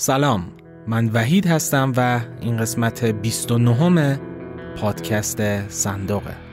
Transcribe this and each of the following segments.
سلام. من وحید هستم و این قسمت 29 پادکست صندوقه.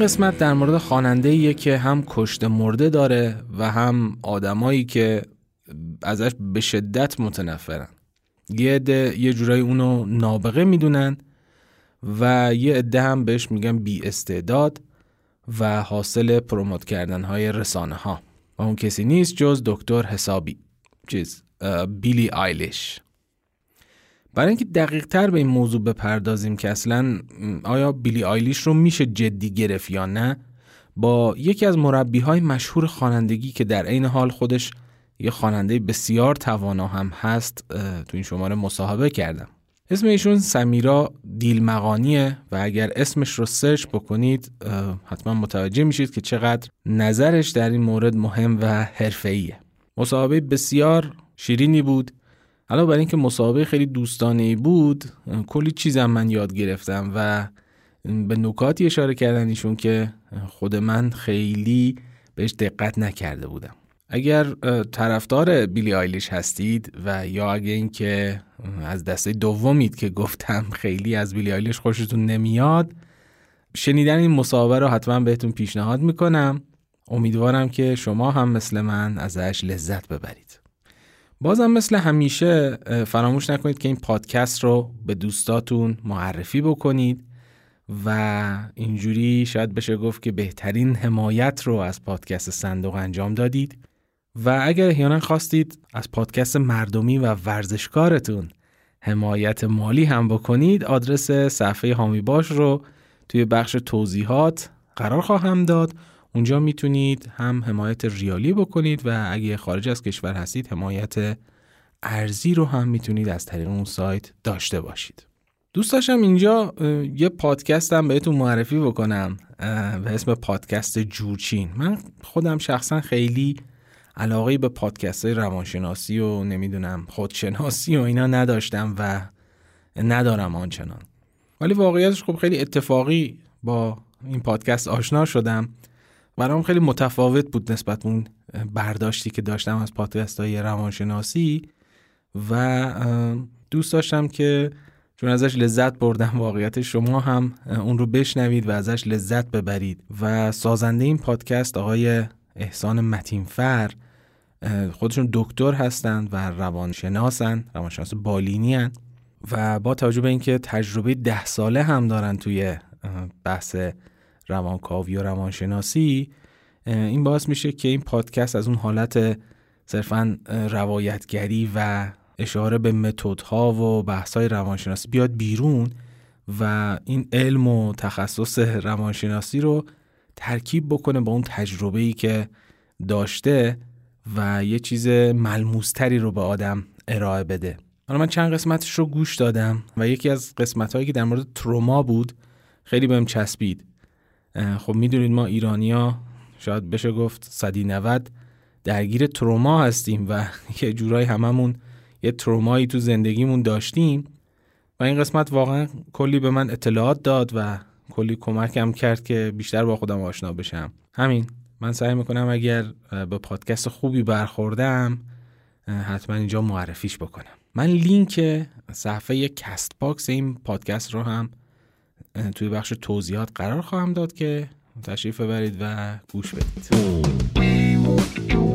قسمت در مورد خواننده که هم کشته مرده داره و هم آدمایی که ازش به شدت متنفرن. یه عده یه جورایی اونو نابغه می‌دونن و یه عده هم بهش میگن بی استعداد و حاصل پروموت کردن های رسانه ها و اون کسی نیست جز دکتر حسابی چیز بیلی آیلش برای اینکه دقیق تر به این موضوع بپردازیم که اصلا آیا بیلی آیلیش رو میشه جدی گرفت یا نه با یکی از مربی های مشهور خوانندگی که در عین حال خودش یه خواننده بسیار توانا هم هست تو این شماره مصاحبه کردم اسم ایشون سمیرا دیلمقانیه و اگر اسمش رو سرچ بکنید حتما متوجه میشید که چقدر نظرش در این مورد مهم و حرفه‌ایه. مصاحبه بسیار شیرینی بود حالا برای اینکه مسابقه خیلی دوستانه بود کلی چیزم من یاد گرفتم و به نکاتی اشاره کردن ایشون که خود من خیلی بهش دقت نکرده بودم. اگر طرفدار بیلی آیلیش هستید و یا اگه اینکه از دسته دومید که گفتم خیلی از بیلی آیلیش خوشتون نمیاد شنیدن این مصاحبه رو حتما بهتون پیشنهاد می‌کنم. امیدوارم که شما هم مثل من ازش لذت ببرید. بازم مثل همیشه فراموش نکنید که این پادکست رو به دوستاتون معرفی بکنید و اینجوری شاید بشه گفت که بهترین حمایت رو از پادکست صندوق انجام دادید. و اگر احیانا خواستید از پادکست مردمی و ورزشکارتون حمایت مالی هم بکنید آدرس صفحه هامی باش رو توی بخش توضیحات قرار خواهم داد. اونجا می‌تونید هم حمایت ریالی بکنید و اگه خارج از کشور هستید حمایت ارزی رو هم می‌تونید از طریق اون سایت داشته باشید. دوست داشتم اینجا یه پادکست هم بهتون معرفی بکنم به اسم پادکست جورچین. من خودم شخصا خیلی علاقه به پادکست های روانشناسی و نمی‌دونم خودشناسی و اینا نداشتم و ندارم آنچنان. ولی واقعیتش خب خیلی اتفاقی با این پادکست آشنا شدم. برام خیلی متفاوت بود نسبت اون برداشتی که داشتم از پادکست های روانشناسی و دوست داشتم که چون ازش لذت بردم واقعیت شما هم اون رو بشنوید و ازش لذت ببرید و سازنده این پادکست آقای احسان متینفر خودشون دکتر هستند و روانشناسن روانشناس بالینی هن و با توجه به اینکه تجربه ده ساله هم دارن توی بحث روانکاوی و روانشناسی این باعث میشه که این پادکست از اون حالت صرفا روایتگری و اشاره به متدها و بحث‌های روانشناسی بیاد بیرون و این علم و تخصص روانشناسی رو ترکیب بکنه با اون تجربه ای که داشته و یه چیز ملموستری رو به آدم ارائه بده. حالا من چند قسمتش رو گوش دادم و یکی از قسمت هایی که در مورد تروما بود خیلی بهم چسبید. خب می‌دونید ما ایرانیا شاید بشه گفت صدی 90 درگیر تروما هستیم و یه جورایی هممون یه ترومایی تو زندگیمون داشتیم و این قسمت واقعا کلی به من اطلاعات داد و کلی کمکم کرد که بیشتر با خودم آشنا بشم. همین من سعی می‌کنم اگر به پادکست خوبی برخوردم حتما اینجا معرفیش بکنم. من لینک صفحه Castbox این پادکست رو هم توی بخش توضیحات قرار خواهم داد که تشریف ببرید و گوش بدید.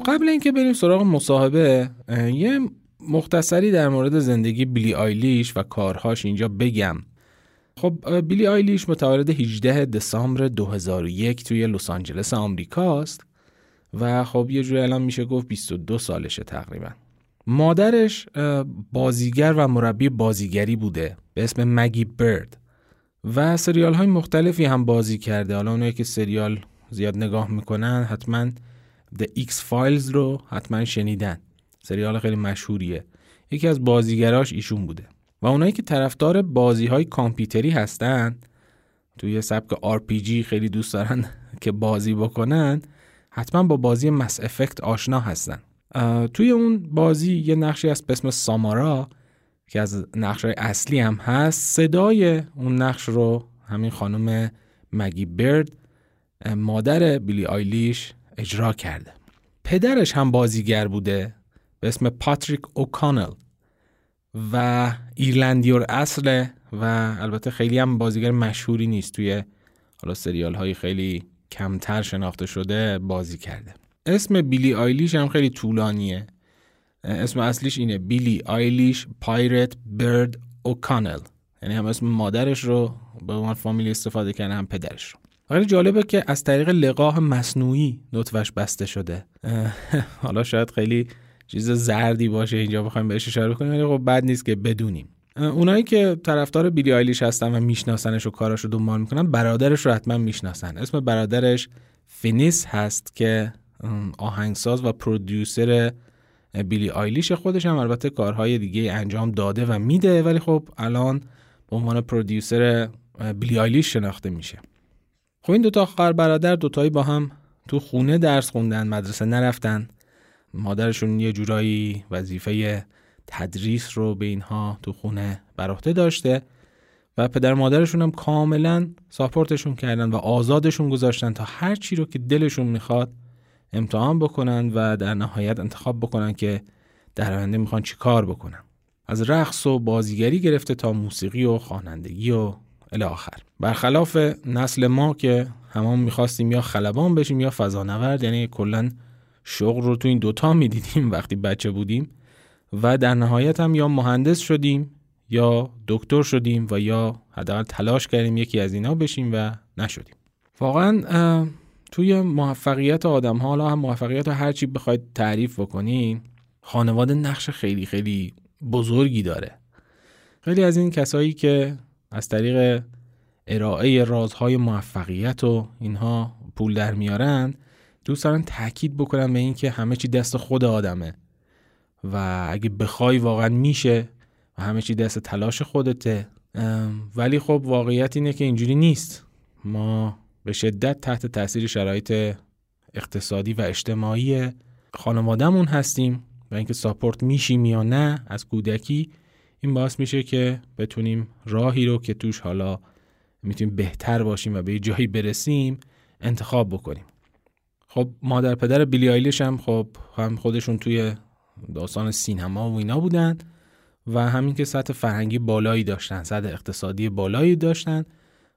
خب قبل اینکه بریم سراغ مصاحبه یه مختصری در مورد زندگی بیلی آیلیش و کارهاش اینجا بگم. خب بیلی آیلیش متولد 18 دسامبر 2001 توی لس آنجلس آمریکاست و خب یه جوری الان میشه گفت 22 سالشه تقریبا. مادرش بازیگر و مربی بازیگری بوده به اسم مگی برد و سریال های مختلفی هم بازی کرده. حالا اونایی که سریال زیاد نگاه می‌کنن حتما The X Files رو حتما شنیدن. سریال خیلی مشهوریه. یکی از بازیگراش ایشون بوده. و اونایی که طرفدار بازی های کامپیوتری هستن توی سبک RPG خیلی دوست دارن که بازی بکنن حتما با بازی مس افکت آشنا هستن. توی اون بازی یه نقشی از اسم سامارا که از نقش اصلی هم هست. صدای اون نقش رو همین خانم مگی برد مادر بیلی آیلیش اجرا کرده. پدرش هم بازیگر بوده به اسم پاتریک اوکانل و ایرلندی الاصله و البته خیلی هم بازیگر مشهوری نیست. توی حالا سریال های خیلی کمتر شناخته شده بازی کرده. اسم بیلی آیلیش هم خیلی طولانیه. اسم اصلیش اینه بیلی آیلیش پایرت برد اوکانل. یعنی هم اسم مادرش رو به عنوان فامیلی استفاده کرده هم پدرش رو. خیلی جالبه که از طریق لقاه مصنوعی نطفش بسته شده. حالا شاید خیلی چیز زردی باشه اینجا بخوایم بهش اشاره بکنیم ولی خب بد نیست که بدونیم. اونایی که طرفدار بیلی آیلیش هستن و میشناسنش و کاراشو دنبال می‌کنن برادرش رو حتما می‌شناسن. اسم برادرش فینیس هست که آهنگساز و پرودیوسر بیلی آیلیش خودش هم البته کارهای دیگه انجام داده و میده ولی خب الان به عنوان پرودیوسر بیلی آیلیش شناخته میشه. خب این دوتا خواهر برادر دوتایی با هم تو خونه درس خوندن مدرسه نرفتن. مادرشون یه جورایی وظیفه تدریس رو به اینها تو خونه بر داشته و پدر مادرشون هم کاملا ساپورتشون کردن و آزادشون گذاشتن تا هر چی رو که دلشون می‌خواد امتحان بکنن و در نهایت انتخاب بکنن که در آینده می‌خوان چی کار بکنن. از رقص و بازیگری گرفته تا موسیقی و خوانندگی و الی آخر. برخلاف نسل ما که همون می‌خواستیم یا خلبان بشیم یا فضانورد یعنی کلا شغل رو تو این دوتا می‌دیدیم وقتی بچه بودیم و در نهایت هم یا مهندس شدیم یا دکتر شدیم و یا حداقل تلاش کردیم یکی از اینا بشیم و نشدیم. واقعا توی موفقیت آدم ها حالا هم موفقیت هر چی بخواید تعریف بکنین خانواده نقش خیلی خیلی بزرگی داره. خیلی از این کسایی که از طریق ارائه رازهای موفقیت و اینها پول در میارن دوست دارن تاکید بکنن به اینکه همه چی دست خود آدمه. و اگه بخوای واقعا میشه و همه چی دست تلاش خودته. ولی خب واقعیت اینه که اینجوری نیست. ما به شدت تحت تاثیر شرایط اقتصادی و اجتماعی خانوادهمون هستیم و اینکه ساپورت میشیم یا نه از کودکی این باعث میشه که بتونیم راهی رو که توش حالا می‌تونیم بهتر باشیم و به جایی برسیم انتخاب بکنیم. خب مادر پدر بیلی آیلش هم خب هم خودشون توی داستان سینما و اینا بودن و همین که سطح فرهنگی بالایی داشتن سطح اقتصادی بالایی داشتن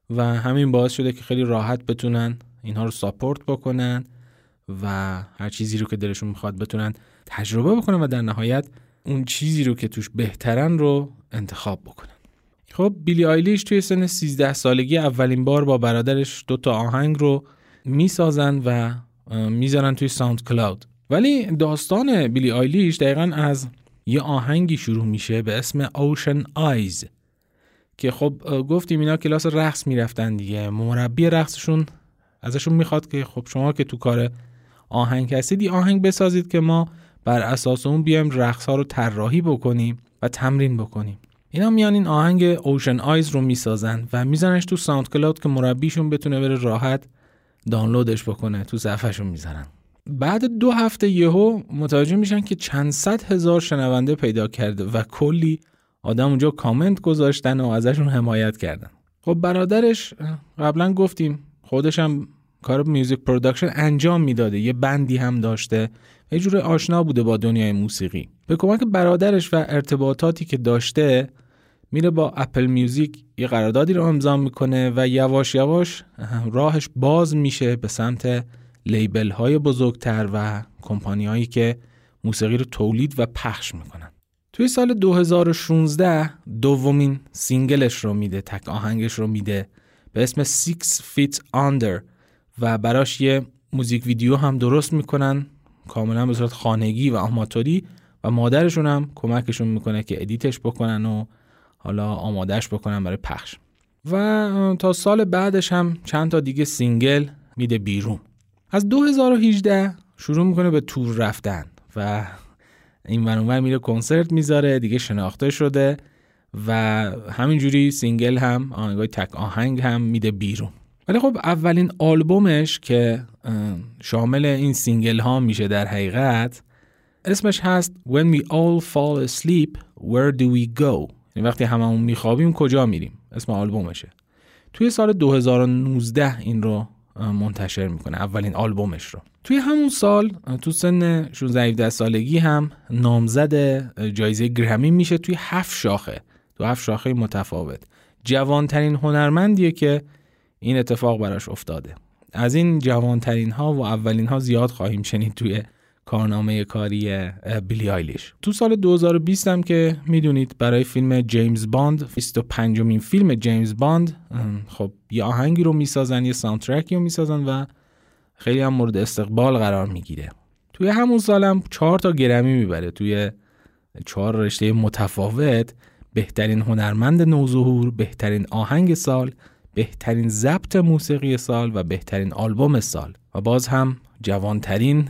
و همین باعث شده که خیلی راحت بتونن اینها رو ساپورت بکنن و هر چیزی رو که دلشون می‌خواد بتونن تجربه بکنن و در نهایت اون چیزی رو که توش بهترن رو انتخاب بکنن. خب بیلی آیلیش توی سن 13 سالگی اولین بار با برادرش دو تا آهنگ رو می‌سازن و می‌ذارن توی ساوند کلاود ولی داستان بیلی آیلیش دقیقا از یه آهنگی شروع میشه به اسم Ocean Eyes که خب گفتیم اینا کلاس رقص می‌رفتن دیگه. مربی رقصشون ازشون می‌خواد که خب شما که تو کار آهنگ هستید آهنگ بسازید که ما بر اساس اون بیایم رقص ها رو طراحی بکنیم و تمرین بکنیم. اینا میان این آهنگ Ocean Eyes رو می‌سازن و میزنش تو SoundCloud که مربیشون بتونه بره راحت دانلودش بکنه تو صفحهشون می‌زنن بعد دو هفته یهو متوجه میشن که چند صد هزار شنونده پیدا کرده و کلی آدم اونجا کامنت گذاشتن و ازشون حمایت کردن. خب برادرش قبلا گفتیم خودش هم کار music production انجام می‌داده یه band ی هم داشته یه جور آشنا بوده با دنیای موسیقی. به کمک برادرش و ارتباطاتی که داشته میره با Apple Music یه قراردادی رو امضا می‌کنه و یواش یواش راهش باز میشه به سمت label های بزرگتر و کمپانی هایی که موسیقی رو تولید و پخش می‌کنن. توی سال 2016 دومین single ش رو میده تک آهنگش رو میده به اسم Six Feet Under و براش یه موزیک ویدیو هم درست می‌کنن. کاملا به صورت خانگی و آماتوری و مادرشون هم کمکشون می‌کنه که edit ش بکنن و حالا آمادهش بکنن برای پخش. و تا سال بعدش هم چند تا دیگه single میده بیرون. از 2018 شروع می‌کنه به تور رفتن و این ور اون ور میره کنسرت می‌ذاره دیگه شناخته شده و همینجوری single هم آهنگای تک آهنگ هم میده بیرون. ولی خب اولین آلبومش که شامل این single ها میشه در حقیقت اسمش هست When we all fall asleep where do we go یعنی وقتی هممون میخوابیم کجا میریم؟ اسم آلبومشه. توی سال 2019 این رو منتشر می‌کنه اولین آلبومش رو. توی همون سال تو سن 16 سالگی هم نامزد جایزه گرمی میشه توی هفت شاخه. تو هفت شاخه متفاوت. جوانترین هنرمندیه که این اتفاق براش افتاده. از این جوانترین ها و اولین ها زیاد خواهیم شنید توی کارنامه کاری بیلی آیلیش. تو سال 2020 هم که می‌دونید برای فیلم جیمز باند 25 مین فیلم جیمز باند خب یه آهنگی رو می‌سازن یه soundtrack ی رو می‌سازن و خیلی هم مورد استقبال قرار می‌گیره. توی همون سالم چهار تا گرمی می‌بره. توی چهار رشته متفاوت بهترین هنرمند نوظهور بهترین آهنگ سال بهترین ضبط موسیقی سال و بهترین آلبوم سال. و باز هم جوانترین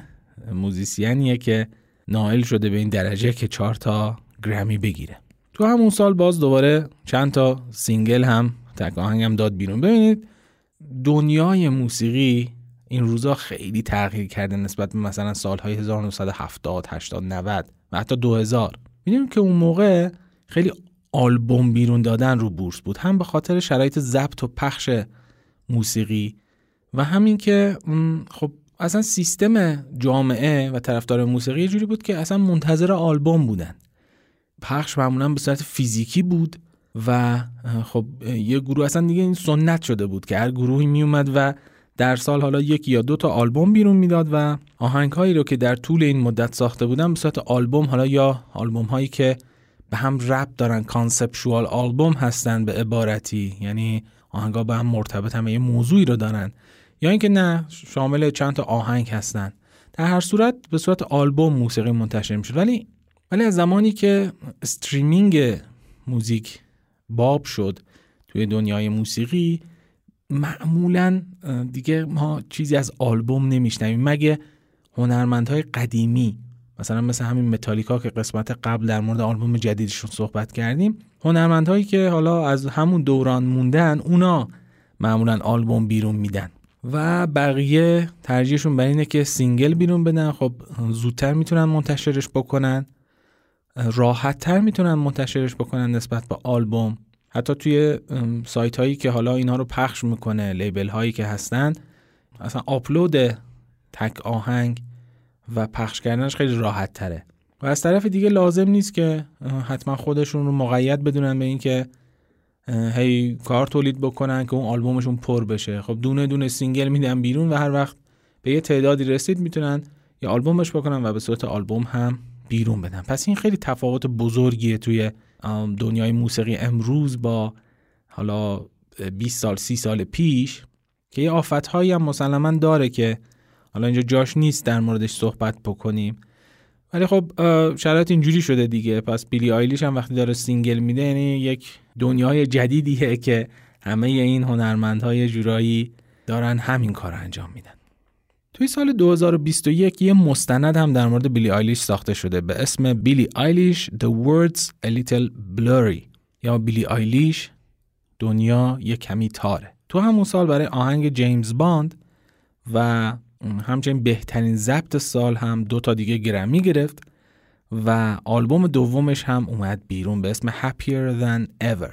موزیسینیه که نائل شده به این درجه که چهار تا گرمی بگیره. تو همون سال باز دوباره چند تا single هم تک آهنگ داد بیرون. ببینید دنیای موسیقی این روزا خیلی تغییر کرده نسبت به مثلا سالهای 1970 80 90 و حتی 2000 می‌دونیم که اون موقع خیلی آلبوم بیرون دادن رو بورس بود. هم به خاطر شرایط ضبط و پخش موسیقی و همین که خب اصلا سیستم جامعه و طرفدار موسیقی یه جوری بود که اصلا منتظر آلبوم بودن. پخش معمولا به صورت فیزیکی بود و خب یه گروه اصلا دیگه این سنت شده بود که هر گروهی می اومد و در سال حالا یک یا دو تا آلبوم بیرون می‌داد و آهنگ هایی رو که در طول این مدت ساخته بودن به صورت آلبوم حالا یا آلبوم هایی که به هم ربط دارن conceptual album هستن به عبارتی. یعنی آهنگا به هم مرتبط هم یه موضوعی رو دارن. یا اینکه نه شامل چند تا آهنگ هستن. در هر صورت به صورت آلبوم موسیقی منتشر میشه. ولی ولی از زمانی که streaming music باب شد توی دنیای موسیقی معمولا دیگه ما چیزی از آلبوم نمیشنویم. مگه هنرمندهای قدیمی مثلا مثل همین متالیکا که قسمت قبل در مورد آلبوم جدیدشون صحبت کردیم هنرمندهایی که حالا از همون دوران موندن اونا معمولا آلبوم بیرون میدن. و بقیه ترجیحشون بر اینه که single بیرون بدن. خب زودتر می‌تونن منتشرش بکنن. راحت تر می‌تونن منتشرش بکنن نسبت به آلبوم. حتی توی سایت هایی که حالا اینا رو پخش می‌کنه label هایی که هستن اصلا آپلود تک آهنگ و پخش کردنش خیلی راحت تره. و از طرف دیگه لازم نیست که حتما خودشون رو مقید بدونن به اینکه هی کار تولید بکنن که اون آلبومشون پر بشه. خب دونه دونه single میدن بیرون و هر وقت به یه تعدادی رسید می‌تونن یه آلبومش بکنن و به صورت آلبوم هم بیرون بدن. پس این خیلی تفاوت بزرگیه توی دنیای موسیقی امروز با حالا 20 سال 30 سال پیش که یه آفت هایی هم مسلما داره که حالا اینجا جاش نیست در موردش صحبت بکنیم. ولی خب شرایط اینجوری شده دیگه. پس بیلی آیلیش هم وقتی داره single میده یعنی یک دنیای جدیدیه که همه این هنرمندهای جورایی دارن همین کار انجام میدن. توی سال 2021 یه مستند هم در مورد بیلی آیلیش ساخته شده به اسم Billie Eilish: The World's A Little Blurry. یا بیلی آیلیش دنیا یه کمی تاره. تو همون سال برای آهنگ جیمز باند و همچنین بهترین ضبط سال هم دو تا دیگه گرمی گرفت و آلبوم دومش هم اومد بیرون به اسم Happier Than Ever.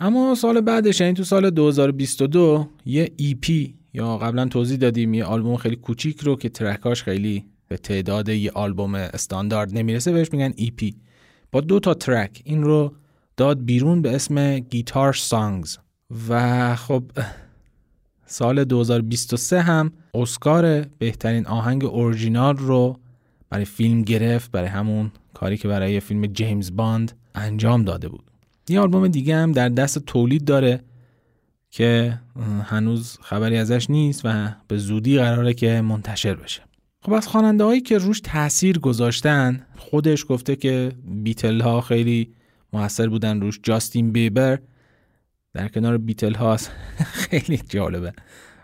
اما سال بعدش یعنی تو سال 2022 یه EP یا قبلا توضیح دادیم یه آلبوم خیلی کوچیک رو که ترکاش خیلی به تعداد یه آلبوم استاندارد نمی‌رسه بهش میگن EP با دو تا ترک این رو داد بیرون به اسم گیتار سانگز و خب سال 2023 هم اسکار بهترین آهنگ اورجینال رو برای فیلم گرفت برای همون کاری که برای فیلم جیمز باند انجام داده بود. یه آلبوم دیگه هم در دست تولید داره که هنوز خبری ازش نیست و به زودی قراره که منتشر بشه. خب از خواننده هایی که روش تاثیر گذاشتن خودش گفته که بیتل ها خیلی موثر بودن روش. جاستین بیبر در کنار بیتل هاست. خیلی جالبه.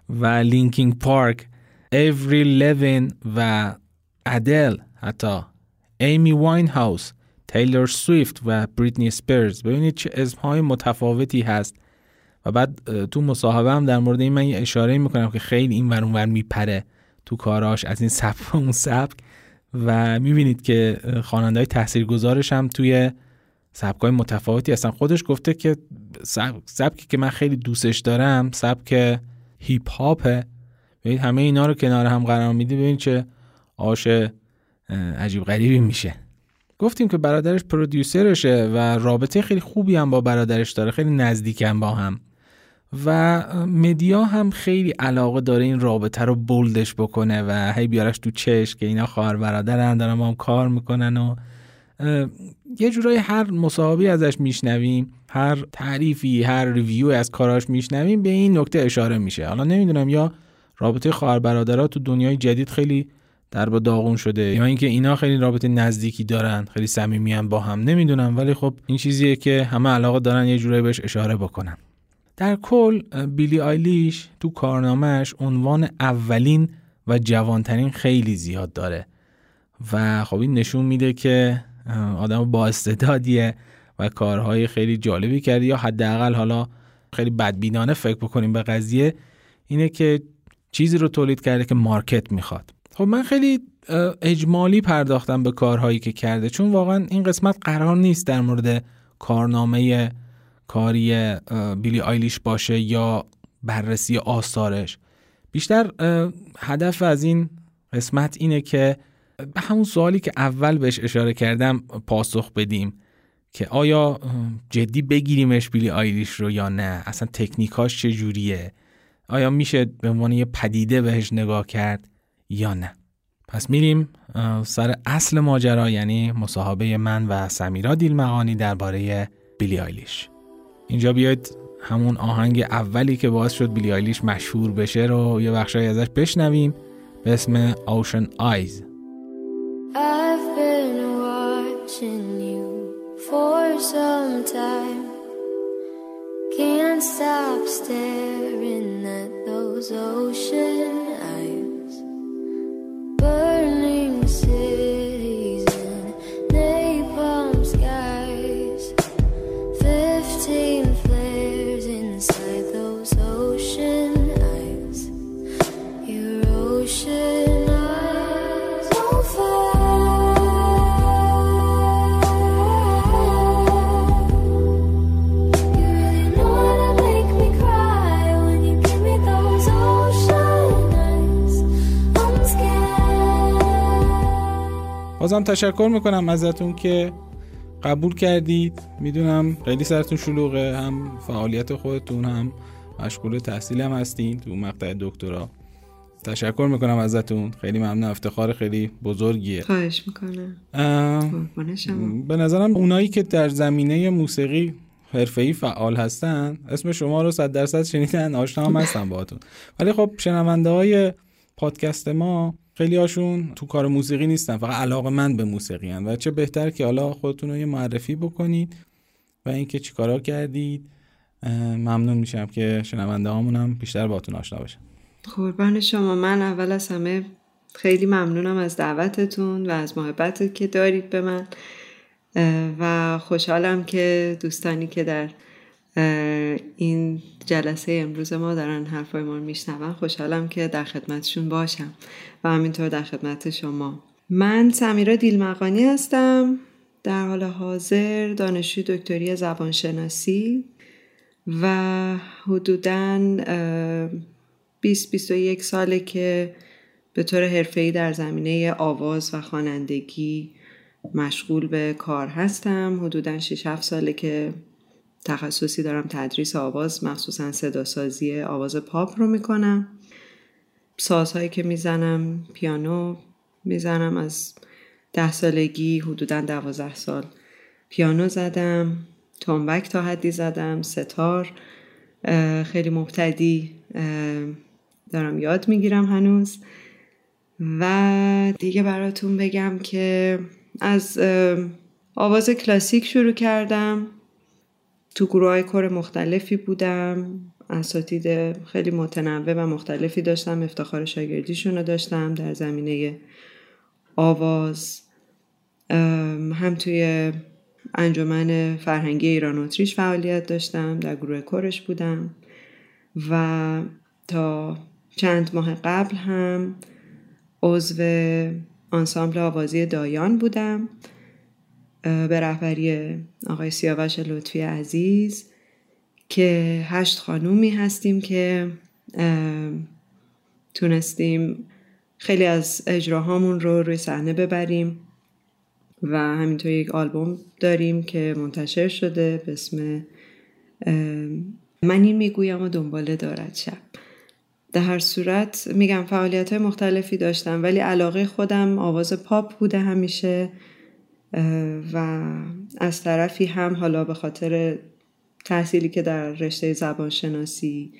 و لینکینگ پارک ایوری لوین و ادل حتی ایمی واین هاوس تیلر سویفت و بریتنی سپیرز. ببینید چه اسمهای متفاوتی هست. و بعد تو مصاحبه هم در مورد این من یه اشاره می‌کنم که خیلی این ور ور میپره تو کاراش از این سبک اون سبک. و می‌بینید که خواننده های تاثیرگذارش هم توی سبک های متفاوتی هستن. خودش گفته که سبکی که من خیلی دوستش دارم سبک هیپ هاپه ببینید همه اینا رو کنار هم قرار میده ببینید چه آش عجیب غریبی میشه. گفتیم که برادرش پرودیوسرشه و رابطه خیلی خوبی هم با برادرش داره خیلی نزدیکن با هم. و مدیا هم خیلی علاقه داره این رابطه رو بولدش بکنه و هی بیارش تو چش که اینا خواهر برادرن دارن با هم کار می‌کنن و یه جورایی هر مصاحبی ازش میشنویم هر تعریفی هر ریویو از کاراش میشنویم به این نکته اشاره میشه. حالا نمی‌دونم یا رابطه خواهر برادرها تو دنیای جدید خیلی در با داغون شده یا اینکه اینا خیلی رابطه نزدیکی دارن خیلی صمیمیان با هم نمی‌دونم. ولی خب این چیزیه که همه علاقه دارن یه جورایی بهش اشاره بکنن. در کل بیلی آیلیش تو کارنامهش عنوان اولین و جوانترین خیلی زیاد داره. و خب این نشون میده که آدم با استعدادیه و کارهای خیلی جالبی کرده. یا حداقل حالا خیلی بدبینانه فکر بکنیم به قضیه اینه که چیزی رو تولید کرده که مارکت می‌خواد. خب من خیلی اجمالی پرداختم به کارهایی که کرده چون واقعا این قسمت قرار نیست در مورد کارنامه کاری بیلی آیلیش باشه یا بررسی آثارش. بیشتر هدف از این قسمت اینه که به همون سوالی که اول بهش اشاره کردم پاسخ بدیم که آیا جدی بگیریمش بیلی آیلیش رو یا نه؟ اصلا تکنیکاش چه جوریه؟ آیا میشه به عنوان یه پدیده بهش نگاه کرد یا نه؟ پس میریم سر اصل ماجرا یعنی مصاحبه من و سمیرا دیلمقانی درباره بیلی آیلیش. اینجا بیاید همون آهنگ اولی که باعث شد بیلی آیلیش مشهور بشه رو یه بخشای ازش بشنویم. به اسم Ocean Eyes. I've been watching you for some time. Can't stop staring at those ocean eyes. Burning بازم تشکر می‌کنم ازتون که قبول کردید. می‌دونم خیلی سرتون شلوغه هم فعالیت خودتون هم مشغول تحصیل هم هستین تو مقطع دکترا. تشکر می‌کنم ازتون. خیلی ممنون. افتخار خیلی بزرگیه. خواهش می‌کنم. به نظرم اونایی که در زمینه موسیقی حرفه‌ای فعال هستن اسم شما رو صد درصد شنیدن آشنا هم هستن باهاتون. ولی خب شنونده های پادکست ما خیلی هاشون تو کار موسیقی نیستن فقط علاقه من به موسیقی هن. و چه بهتر که حالا خودتون رو یه معرفی بکنید و اینکه چیکارا کردید. ممنون میشم که شنونده هامونم بیشتر باتون آشنا بشن. قربان شما. من اول از همه خیلی ممنونم از دعوتتون و از محبت که دارید به من. و خوشحالم که دوستانی که در این جلسه امروز ما دارن حرفای ما میشنون خوشحالم که در خدمتشون باشم و همینطور در خدمت شما. من سمیرا دیلمقانی هستم در حال حاضر دانشجوی دکتری زبانشناسی و حدوداً 20-21 ساله که به طور حرفه‌ای در زمینه آواز و خوانندگی مشغول به کار هستم. حدودا 6 7 ساله که تخصصی دارم تدریس آواز مخصوصا صدا سازی آواز پاپ رو می‌کنم. سازهایی که می‌زنم پیانو می‌زنم. از ده سالگی حدودا دوازده سال پیانو زدم تنبک تا حدی زدم ستار خیلی مبتدی دارم یاد می‌گیرم هنوز. و دیگه براتون بگم که از آواز کلاسیک شروع کردم. تو گروه های کار مختلفی بودم اساتید خیلی متنوع و مختلفی داشتم افتخار شاگردیشون رو داشتم در زمینه آواز هم توی انجمن فرهنگی ایران اتریش فعالیت داشتم در گروه کورش بودم و تا چند ماه قبل هم عضو آنسامبل آوازی دایان بودم. به رهبری آقای سیاوش لطفی عزیز که هشت خانومی هستیم که تونستیم خیلی از اجراهامون رو روی صحنه ببریم و همینطور یک آلبوم داریم که منتشر شده به اسم من این می‌گویم و دنباله دارد شب. در هر صورت میگم فعالیت های مختلفی داشتم ولی علاقه خودم آواز پاپ بوده همیشه. و از طرفی هم حالا به خاطر تحصیلی که در رشته زبانشناسی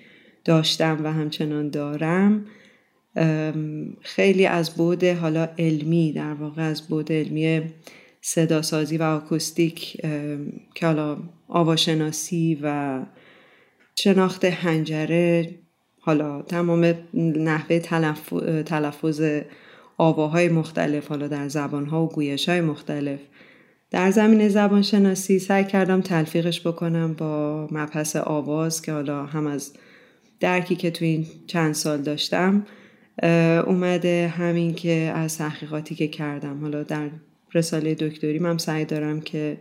داشتم و همچنان دارم خیلی از بود حالا علمی در واقع از بود علمی صداسازی و آکوستیک که حالا آواشناسی و شناخت هنجره حالا تمام نحوه تلفظ آواهای مختلف حالا در زبانها و گویش های مختلف. در زمین زبان شناسی سعی کردم تلفیقش بکنم با مبحث آواز که حالا هم از درکی که تو این چند سال داشتم اومده همین که از تحقیقاتی که کردم. حالا در رساله دکتری من سعی دارم که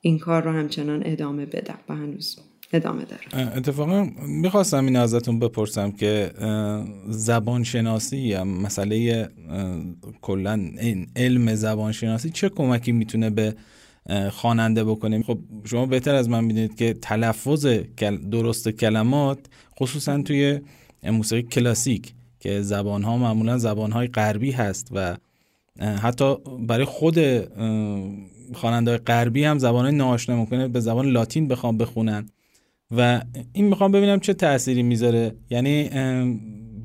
این کار رو همچنان ادامه بدم. و هنوز ادامه داره. اتفاقا می‌خواستم این ازتون بپرسم که زبان شناسی یا مسئله کلا علم زبان شناسی چه کمکی می‌تونه به خواننده بکنه؟ خب شما بهتر از من می‌دونید که تلفظ درست کلمات خصوصا توی موسیقی کلاسیک که زبان ها معمولا زبان های غربی هست و حتی برای خود خواننده غربی هم زبان ناآشنا ممکنه به زبان لاتین بخوام بخونن. و این می‌خوام ببینم چه تأثیری می‌ذاره. یعنی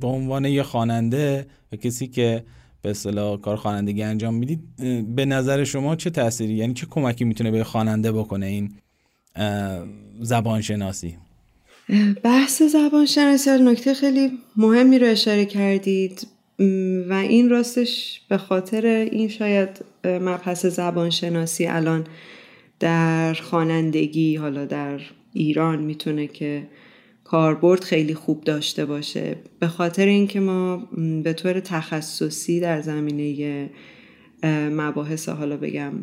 به عنوان یه خواننده و کسی که به اصطلاح کار خوانندگی انجام می‌دید به نظر شما چه تأثیری؟ یعنی چه کمکی می‌تونه به خواننده بکنه این زبان شناسی بحث زبان شناسی نکته خیلی مهمی رو اشاره کردید و این راستش به خاطر این شاید مبحث زبان شناسی الان در خوانندگی حالا در ایران می‌تونه که کاربرد خیلی خوب داشته باشه. به خاطر اینکه ما به طور تخصصی در زمینه مباحث حالا بگم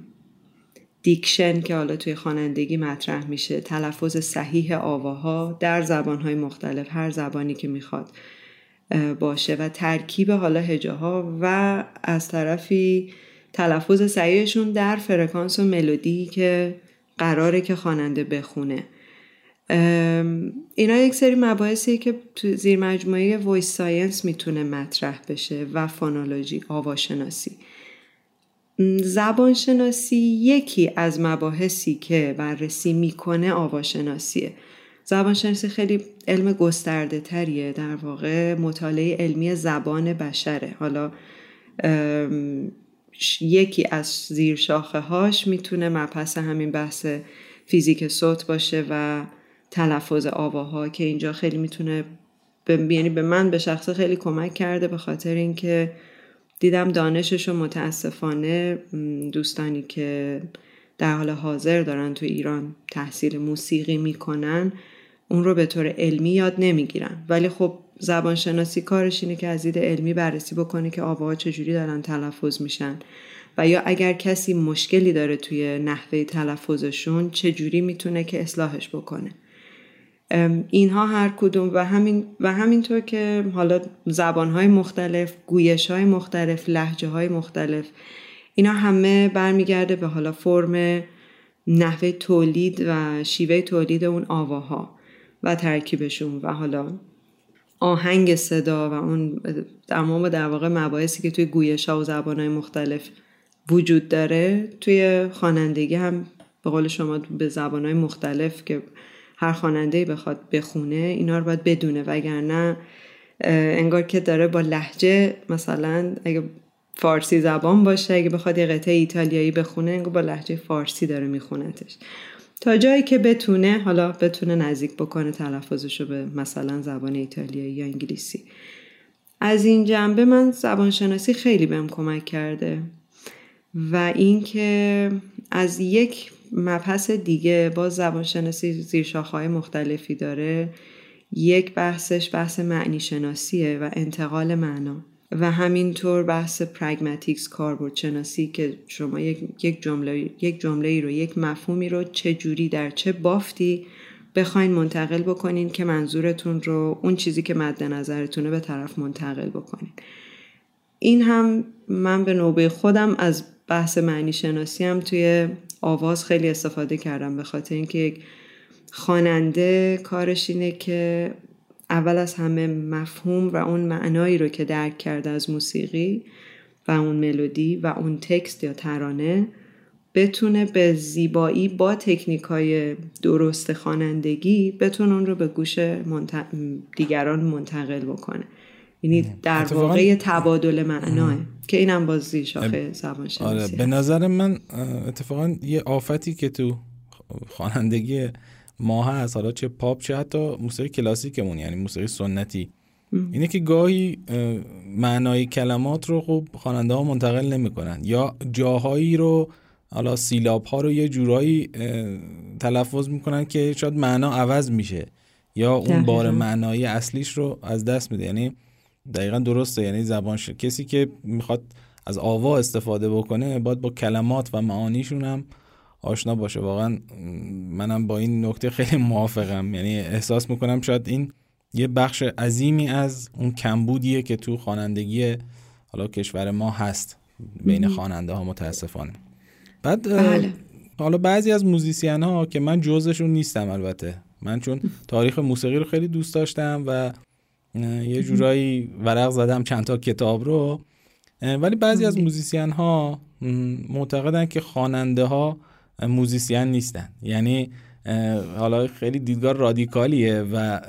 دیکشن که حالا توی خوانندگی مطرح میشه تلفظ صحیح آواها در زبانهای مختلف هر زبانی که می‌خواد باشه و ترکیب حالا هجاها و از طرفی تلفظ صحیحشون در فرکانس و ملودی که قراره که خواننده بخونه. اینا یک سری مباحثی که تو زیر مجموعه voice science می‌تونه مطرح بشه و phonology آواشناسی. زبانشناسی یکی از مباحثی که بررسی می‌کنه آواشناسیه. زبانشناسی خیلی علم گسترده تریه در واقع مطالعه علمی زبان بشره. حالا یکی از زیر شاخه هاش می‌تونه مبحث همین بحث فیزیک صوت باشه و تلفظ آواها که اینجا خیلی می‌تونه یعنی به من به شخص خیلی کمک کرده به خاطر اینکه دیدم دانشش رو متاسفانه دوستانی که در حال حاضر دارن تو ایران تحصیل موسیقی می‌کنن اون رو به طور علمی یاد نمی‌گیرن. ولی خب زبانشناسی کارش اینه که از دید علمی بررسی بکنه که آواها چجوری دارن تلفظ میشن. و یا اگر کسی مشکلی داره توی نحوه تلفظشون چجوری می‌تونه که اصلاحش بکنه. اینها هر کدوم و همین و همینطور که حالا زبانهای مختلف گویش های مختلف لحجه های مختلف اینا همه برمیگرده به حالا فرم نحوه تولید و شیوه تولید اون آواها و ترکیبشون و حالا آهنگ صدا و اون تمام در واقع مباحثی که توی گویش ها و زبان های مختلف وجود داره توی خوانندگی هم به قول شما به زبان های مختلف که هر خواننده بخواد بخونه اینا رو باید بدونه. وگرنه انگار که داره با لحجه مثلا اگه فارسی زبان باشه اگه بخواد یه قطعه ایتالیایی بخونه انگار با لحجه فارسی داره میخونتش. تا جایی که بتونه حالا بتونه نزدیک بکنه تلفظش رو به مثلا زبان ایتالیایی یا انگلیسی. از این جنبه من زبانشناسی خیلی بهم کمک کرده. و اینکه از یک مبحث دیگه با زبانشناسی زیرشاخهای مختلفی داره. یک بحثش بحث معنی شناسیه و انتقال معنا و همینطور بحث پرگماتیکس کاربرد شناسی که شما یک جمله یک جمله ای رو یک مفهومی رو چه جوری در چه بافتی بخواین منتقل بکنین که منظورتون رو اون چیزی که مد نظرتونه به طرف منتقل بکنین. این هم من به نوبه خودم از بحث معنی شناسی هم توی آواز خیلی استفاده کردم به خاطر اینکه یک خواننده کارش اینه که اول از همه مفهوم و اون معنایی رو که درک کرده از موسیقی و اون ملودی و اون تکست یا ترانه بتونه به زیبایی با تکنیک های درست خوانندگی بتونه اون رو به گوش دیگران منتقل بکنه. یعنی در واقع تبادل معناه که اینم بازی شاخه زبان آره به نظر من اتفاقا یه آفتی که تو خوانندگی ما هست حالا چه پاپ چه حتی موسیقی کلاسیکمون یعنی موسیقی سنتی. اینه که گاهی معنای کلمات رو خب خواننده ها منتقل نمی‌کنن. یا جاهایی رو حالا سیلاب ها رو یه جورایی تلفظ می‌کنن که شاید معنا عوض میشه. یا اون بار معنایی اصلیش رو از دست میده. یعنی دقیقا درسته. یعنی زبان کسی که می‌خواد از آوا استفاده بکنه باید با کلمات و معانیشون هم آشنا باشه. واقعا منم با این نکته خیلی موافقم. یعنی احساس می‌کنم شاید این یه بخش عظیمی از اون کمبودیه که تو خوانندگی حالا کشور ما هست. بین خواننده ها متاسفانه. بعد بله. حالا بعضی از موزیسین ها که من جزشون نیستم البته. من چون تاریخ موسیقی رو خیلی دوست داشتم و یه جورایی ورق زدم چند تا کتاب رو. ولی بعضی از موزیسین ها معتقدن که خواننده ها موزیسین نیستن. یعنی حالا خیلی دیدگاه رادیکالیه و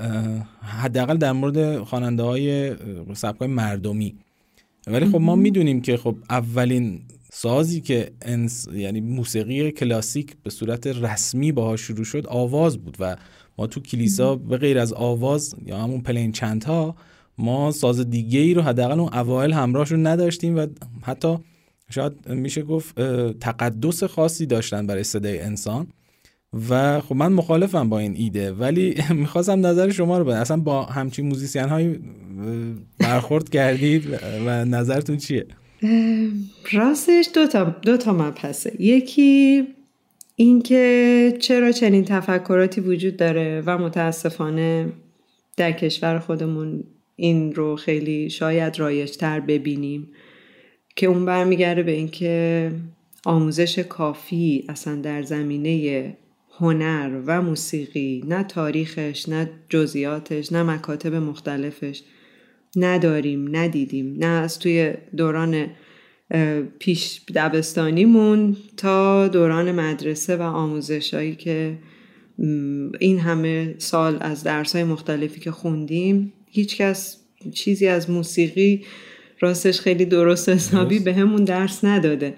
حداقل در مورد خواننده های سبکای مردمی. ولی خب ما می‌دونیم که خب اولین سازی که انس... یعنی موسیقی کلاسیک به صورت رسمی باهاش شروع شد آواز بود و ما تو کلیسا به غیر از آواز یا همون plainchant ها ما ساز دیگه ای رو حداقل اون اوایل همراهشون نداشتیم و حتی شاید میشه گفت تقدس خاصی داشتن برای صدای انسان. و خب من مخالفم با این ایده ولی می‌خواستم نظر شما رو بدم. اصلا با همچین موزیسین های برخورد کردید و نظرتون چیه؟ راستش دو تا, دو تا مبحثه. یکی اینکه چرا چنین تفکراتی وجود داره و متاسفانه در کشور خودمون این رو خیلی شاید رایجتر ببینیم که اون برمیگرده به اینکه آموزش کافی اصلا در زمینه هنر و موسیقی نه تاریخش نه جزئیاتش نه مکاتب مختلفش نداریم ندیدیم نه از توی دوران پیش دبستانیمون تا دوران مدرسه و آموزشهایی که این همه سال از درس های مختلفی که خوندیم هیچکس چیزی از موسیقی راستش خیلی درست حسابی به همون درس نداده.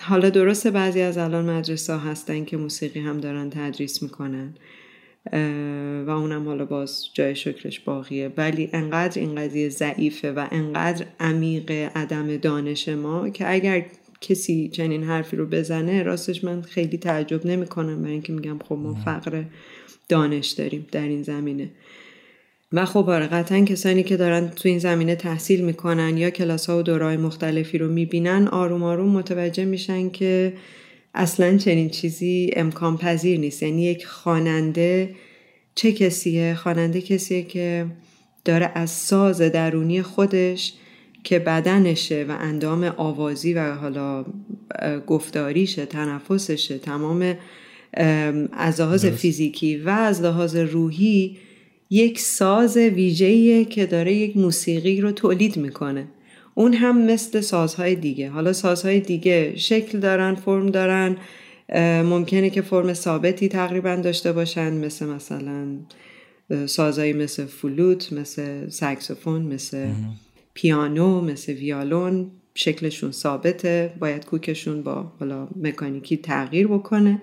حالا درسته بعضی از الان مدرسه ها هستن که موسیقی هم دارن تدریس می‌کنن. و اونم حالا باز جای شکرش باقیه. ولی انقدر این قضیه ضعیفه و انقدر عمیق عدم دانش ما که اگر کسی چنین حرفی رو بزنه راستش من خیلی تعجب نمی‌کنم. برای اینکه میگم خب ما فقر دانش داریم در این زمینه. و خب آره قطعا کسانی که دارن تو این زمینه تحصیل می‌کنن یا کلاس ها و دورای مختلفی رو می‌بینن آروم آروم متوجه میشن که اصلا چنین چیزی امکان پذیر نیست. یعنی یک خواننده چه کسیه؟ خواننده کسیه که داره از ساز درونی خودش که بدنشه و اندام آوازی و حالا گفتاریشه تنفسشه تمام از لحاظ فیزیکی و از لحاظ روحی یک ساز ویژه‌ایه که داره یک موسیقی رو تولید می‌کنه. اون هم مثل سازهای دیگه. حالا سازهای دیگه شکل دارن فرم دارن ممکنه که فرم ثابتی تقریبا داشته باشن مثل مثلا سازهایی مثل فلوت مثل سکسوفون مثل پیانو مثل ویالون. شکلشون ثابته باید کوکشون با حالا مکانیکی تغییر بکنه.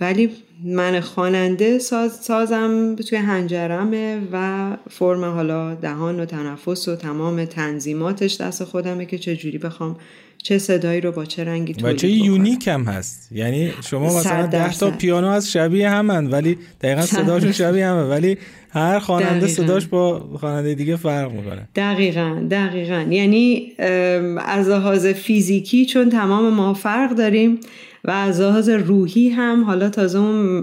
ولی من خواننده ساز سازم توی هنجرمه و فرم حالا دهان و تنفس و تمام تنظیماتش دست خودمه که چجوری بخوام چه صدایی رو با چه رنگی تولید و چه یونیک هم هست. یعنی شما مثلا ده تا پیانو از شبیه همن ولی دقیقا صداشون شبیه همه. ولی هر خواننده صداش با خواننده دیگه فرق می‌کنه. دقیقا دقیقا. یعنی از لحاظ فیزیکی چون تمام ما فرق داریم و از لحاظ روحی هم حالا تازه اون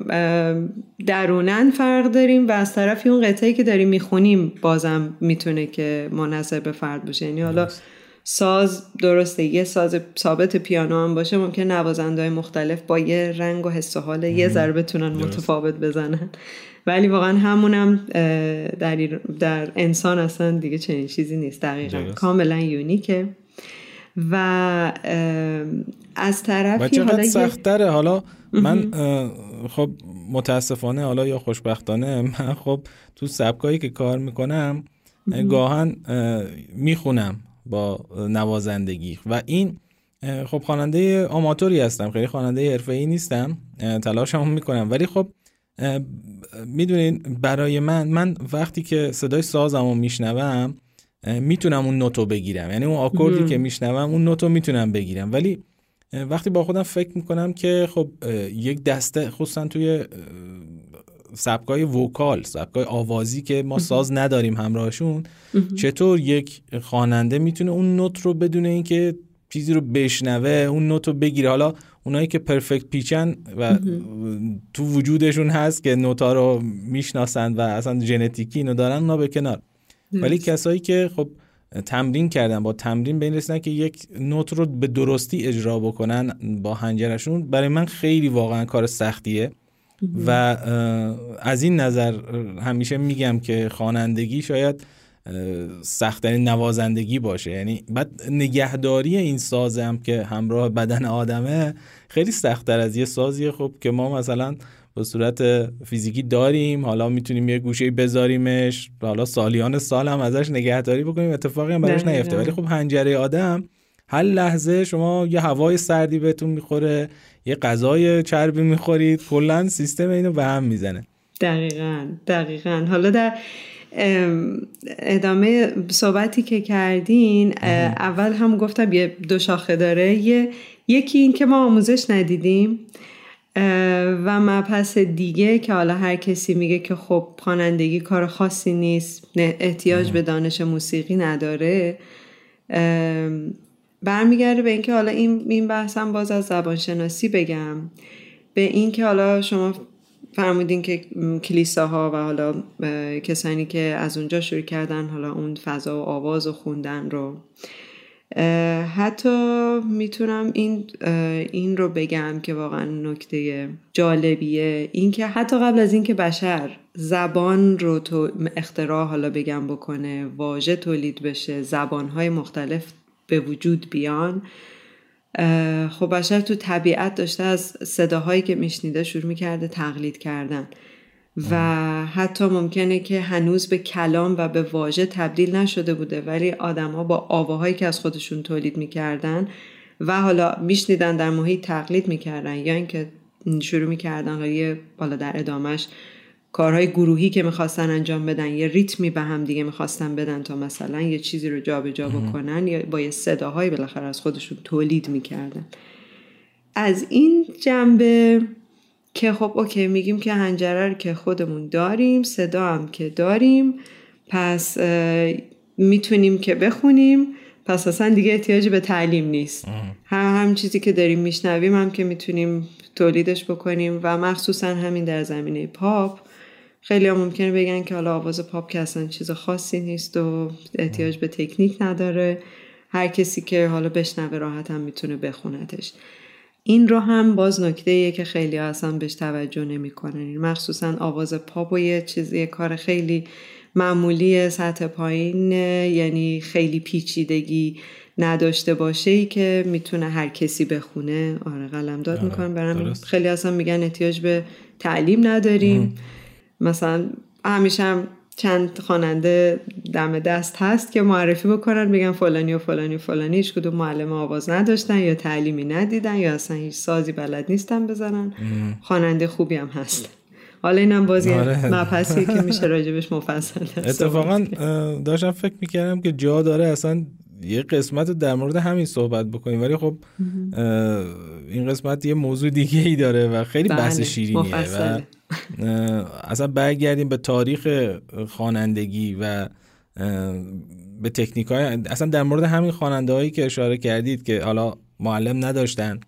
درونن فرق داریم و از طرفی اون قطعی که داریم می‌خونیم بازم می‌تونه که منصر به فرد باشه. یعنی حالا ساز درسته یه ساز ثابت پیانو هم باشه ممکن نوازنده های مختلف با یه رنگ و حس و حال یه ذره بتونن متفاوت بزنن. ولی واقعا همونم در, در انسان اصلا دیگه چنین چیزی نیست دقیقا. کاملا یونیکه. و از طرفی حالا سختره حالا من خب متاسفانه حالا یا خوشبختانه من خب تو سبکایی که کار می‌کنم گاهن می‌خونم با نوازندگی. و این خب خواننده آماتوری هستم. خیلی خواننده حرفه‌ای نیستم. تلاشمو می‌کنم. ولی خب می‌دونین برای من من وقتی که صدای سازمو میشنوم می‌تونم اون نوتو بگیرم. یعنی اون آکوردی که میشنوم اون نوتو می‌تونم بگیرم. ولی وقتی با خودم فکر می‌کنم که خب یک دسته خصوصا توی سبکای وکال سبکای آوازی که ما ساز نداریم همراهشون چطور یک خواننده می‌تونه اون نوت رو بدون اینکه چیزی رو بشنوه اون نوت رو بگیره؟ حالا اونایی که پرفکت پیچن و تو وجودشون هست که نوتا رو می‌شناسند و اصلا ژنتیکی اینو دارن اونا به کنار. ولی کسایی که خب تمرین کردن با تمرین به این رسیدن که یک نوت رو به درستی اجرا بکنن با هنجرشون برای من خیلی واقعا کار سختیه. و از این نظر همیشه میگم که خوانندگی شاید سختترین نوازندگی باشه. یعنی بعد نگهداری این سازم که همراه بدن آدمه خیلی سختتر از یه سازیه خب که ما مثلا به صورت فیزیکی داریم حالا می‌تونیم یه گوشه بذاریمش حالا سالیان سال هم ازش نگهداری بکنیم اتفاقی هم براش نیفته. ولی خب هنجره آدم هر لحظه شما یه هوای سردی بهتون می‌خوره یه غذای چربی می‌خورید کلا سیستم اینو به هم می‌زنه. دقیقا دقیقا. حالا در ادامه صحبتی که کردین اول هم گفتم یه دو شاخه داره. یکی این که ما آموزش ندیدیم. و مبحث دیگه که حالا هر کسی میگه که خب خوانندگی کار خاصی نیست احتیاج به دانش موسیقی نداره. برمیگرده به اینکه حالا این این بحثم باز از زبانشناسی بگم. به اینکه حالا شما فرمودین که کلیساها و حالا کسانی که از اونجا شروع کردن حالا اون فضا و آواز و خوندن رو. حتی می‌تونم این این رو بگم که واقعا نکته جالبیه. اینکه حتی قبل از اینکه بشر زبان رو تو اختراع حالا بگم بکنه واژه تولید بشه زبانهای مختلف به وجود بیان خب بشر تو طبیعت داشته از صداهایی که میشنیده شروع می‌کرده تقلید کردن. و حتی ممکنه که هنوز به کلام و به واژه تبدیل نشده بوده ولی آدما با آواهایی که از خودشون تولید می‌کردن و حالا میشنیدن در محیط تقلید می‌کردن یا اینکه شروع می‌کردن یه بالا در ادامش کارهای گروهی که می‌خواستن انجام بدن یه ریتمی به هم دیگه می‌خواستن بدن تا مثلا یه چیزی رو جابجا جا بکنن یا با یه صداهایی بالاخره از خودشون تولید می‌کردن. از این جنبه که خب اوکی میگیم که هنجره رو که خودمون داریم صدا هم که داریم پس می‌تونیم که بخونیم پس اصلا دیگه احتیاجی به تعلیم نیست. هم هم چیزی که داریم میشنویم هم که می‌تونیم تولیدش بکنیم و مخصوصا همین در زمینه پاپ. خیلی هم ممکنه بگن که حالا آواز پاپ که اصلا چیز خاصی نیست و احتیاج به تکنیک نداره. هر کسی که حالا بشنوه راحت هم می‌تونه بخونتش. این رو هم باز نکته که خیلی اصلا بهش توجه نمی‌کنن. مخصوصا آواز پاپ و یه چیزی کار خیلی معمولی سطح پایین یعنی خیلی پیچیدگی نداشته باشه ای که می‌تونه هر کسی بخونه. آره قلم داد آره، می‌کنم. برام خیلی اصلا میگن احتیاج به تعلیم نداریم. مثلا همیشه هم چند خواننده دم دست هست که معرفی بکنن بگن فلانی و فلانی و فلانی هیچ کدوم معلم آواز نداشتن یا تعلیمی ندیدن یا اصلا هیچ سازی بلد نیستن بزنن. خواننده خوبی هم هست. حالا اینم بازی آره. مبحثی که میشه راجبش مفصل. اتفاقا داشتم فکر می‌کردم که جا داره اصلا یه قسمت در مورد همین صحبت بکنیم. ولی خب این قسمت یه موضوع دیگه ای داره و خیلی بحث بله، شیرینیه و اصلا برگردیم به تاریخ خوانندگی و به تکنیک های اصلا در مورد همین خواننده هایی که اشاره کردید که حالا معلم نداشتن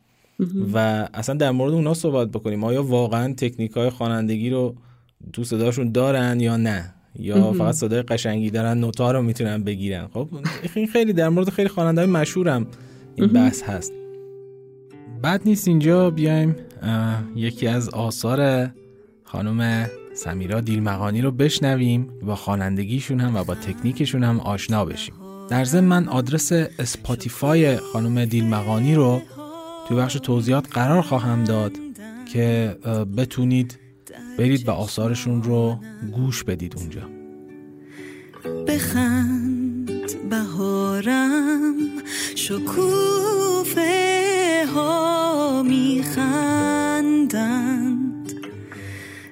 و اصلا در مورد اونا صحبت بکنیم. آیا واقعا تکنیک های خوانندگی رو تو صداشون دارن یا نه؟ یا فقط صدای قشنگی دارن نوتا رو می‌تونن بگیرن؟ خب این خیلی در مورد خیلی خواننده های مشهورم این بحث هست. بعد نیست اینجا بیایم یکی از آثار خانم سمیرا دیلمقانی رو بشنویم با خوانندگیشون هم و با تکنیکشون هم آشنا بشیم. در ضمن من آدرس اسپاتیفای خانم دیلمقانی رو توی بخش توضیحات قرار خواهم داد که بتونید برید و آثارشون رو گوش بدید اونجا. بخند بهارم شکوفه ها میخندند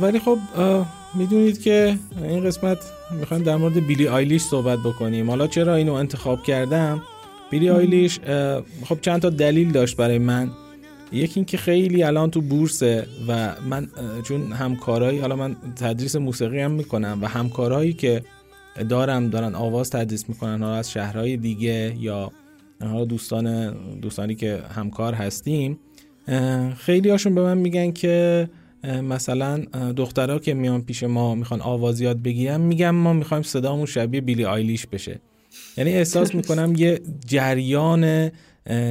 ولی خب می‌دونید که این قسمت می‌خوایم در مورد بیلی آیلیش صحبت بکنیم. حالا چرا اینو انتخاب کردم؟ بیلی آیلیش خب چند تا دلیل داشت برای من. یکی اینکه خیلی الان تو بورسه و من چون همکارایی حالا من تدریس موسیقی هم می‌کنم و همکارایی که دارم دارن آواز تدریس می‌کنن حالا از شهرهای دیگه یا حالا دوستان دوستانی که همکار هستیم خیلی هاشون به من میگن که مثلا دخترها که میان پیش ما می‌خوان آواز یاد بگیرن میگم ما می‌خوایم صدامون شبیه بیلی آیلیش بشه. یعنی احساس می‌کنم یه جریان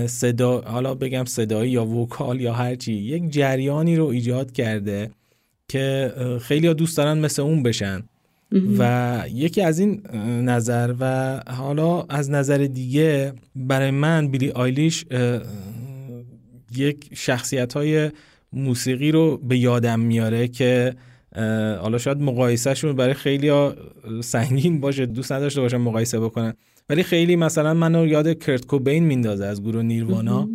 صدا حالا بگم صدایی یا وکال یا هرچی یک جریانی رو ایجاد کرده که خیلی ها دوست دارن مثل اون بشن. و یکی از این نظر و حالا از نظر دیگه برای من بیلی آیلیش یک شخصیت های موسیقی رو به یادم میاره که حالا شاید مقایسهشون برای خیلی ها سنگین باشه دوست نداشته باشم مقایسه بکنن. ولی خیلی مثلا منو یاد کرت کوبین میندازه از گروه نیروانا.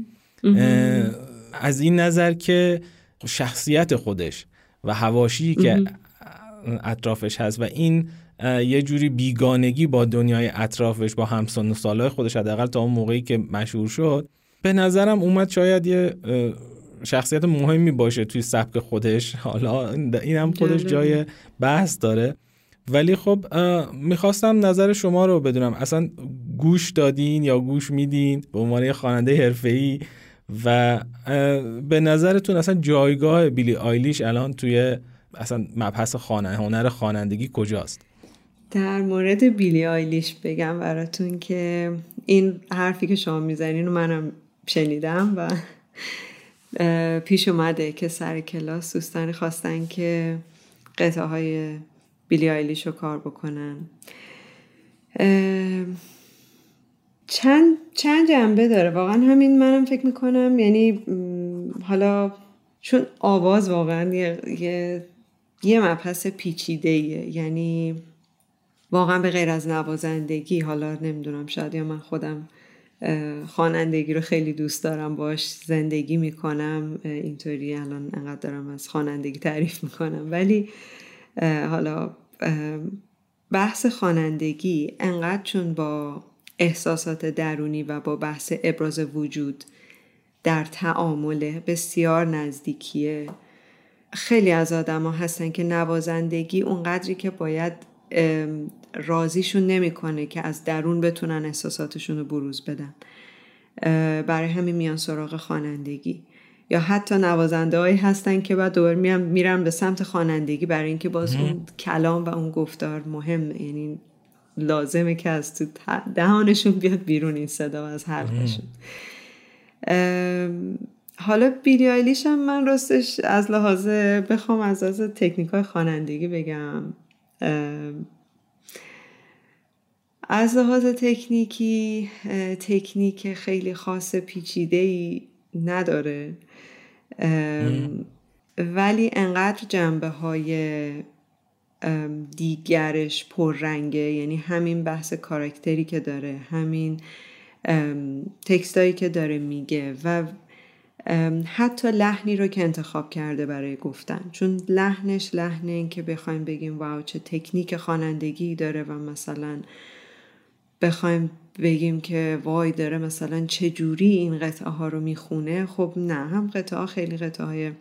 از این نظر که شخصیت خودش و هواشی که اطرافش هست و این یه جوری بیگانگی با دنیای اطرافش با همسان و سالهای خودش حداقل تا اون موقعی که مشهور شد به نظرم اومد شاید یه شخصیت مهمی باشه توی سبک خودش. حالا این هم خودش جای بحث داره. ولی خب می‌خواستم نظر شما رو بدونم. اصلا گوش دادین یا گوش میدین؟ به عنوان خواننده حرفه‌ای. و به نظرتون اصلا جایگاه بیلی آیلیش الان توی اصلا مبحث خانه هنر خوانندگی کجاست؟ در مورد بیلی آیلیش بگم براتون که این حرفی که شما می‌زنین رو منم شنیدم و پیش اومده که سر کلاس دوستان خواستن که قطعه های بیلی آیلیش رو کار بکنن. چند, چند جنبه داره. واقعا همین منم فکر می‌کنم. یعنی حالا چون آواز واقعا یه, یه, مبحث پیچیده یعنی واقعا به غیر از نوازندگی حالا نمی‌دونم شاید یا من خودم خوانندگی رو خیلی دوست دارم باش زندگی می‌کنم. اینطوری الان انقدر دارم از خوانندگی تعریف می‌کنم. ولی حالا بحث خوانندگی انقدر چون با احساسات درونی و با بحث ابراز وجود در تعامل بسیار نزدیکیه. خیلی از آدما هستن که نوازندگی اونقدری که باید راضیشون نمی‌کنه که از درون بتونن احساساتشون رو بروز بدن. برای همین میان سراغ خوانندگی. یا حتی نوازنده هایی هستن که بعد دوباره میرن, میرن به سمت خوانندگی برای اینکه باز اون کلام و اون گفتار مهمه یعنی لازمه که از تو دهانشون بیاد بیرون این صدا از حلقشون حالا بیلی آیلیش هم من راستش از لحاظ بخوام از لحاظ تکنیک های خوانندگی بگم. از لحاظ تکنیکی تکنیک خیلی خاص پیچیده ای نداره ولی انقدر جنبه های دیگرش پررنگه. یعنی همین بحث کارکتری که داره همین تکستایی که داره میگه و حتی لحنی رو که انتخاب کرده برای گفتن. چون لحنش لحن این که بخوایم بگیم واو چه تکنیک خوانندگی داره و مثلا بخوایم بگیم که وای داره مثلا چه جوری این قطعه ها رو می‌خونه خب نه هم قطعه ها خیلی قطعه های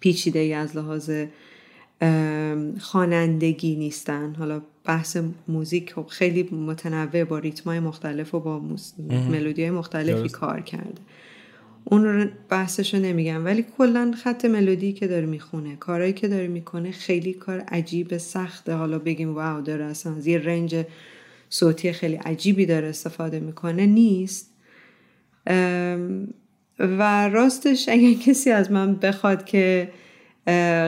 پیچیده ای از لحاظ خوانندگی نیستن. حالا بحث موزیک خب خیلی متنوع با ریتمای مختلف و با ملودی مختلفی کار کرده. اون رو بحثش رو نمیگم ولی کلا خط ملودی که داره می‌خونه کارهایی که داره می‌کنه خیلی کار عجیب سخته. حالا بگیم واو داره اصلا از یه رنج صوتی خیلی عجیبی داره استفاده می‌کنه نیست. و راستش اگر کسی از من بخواد که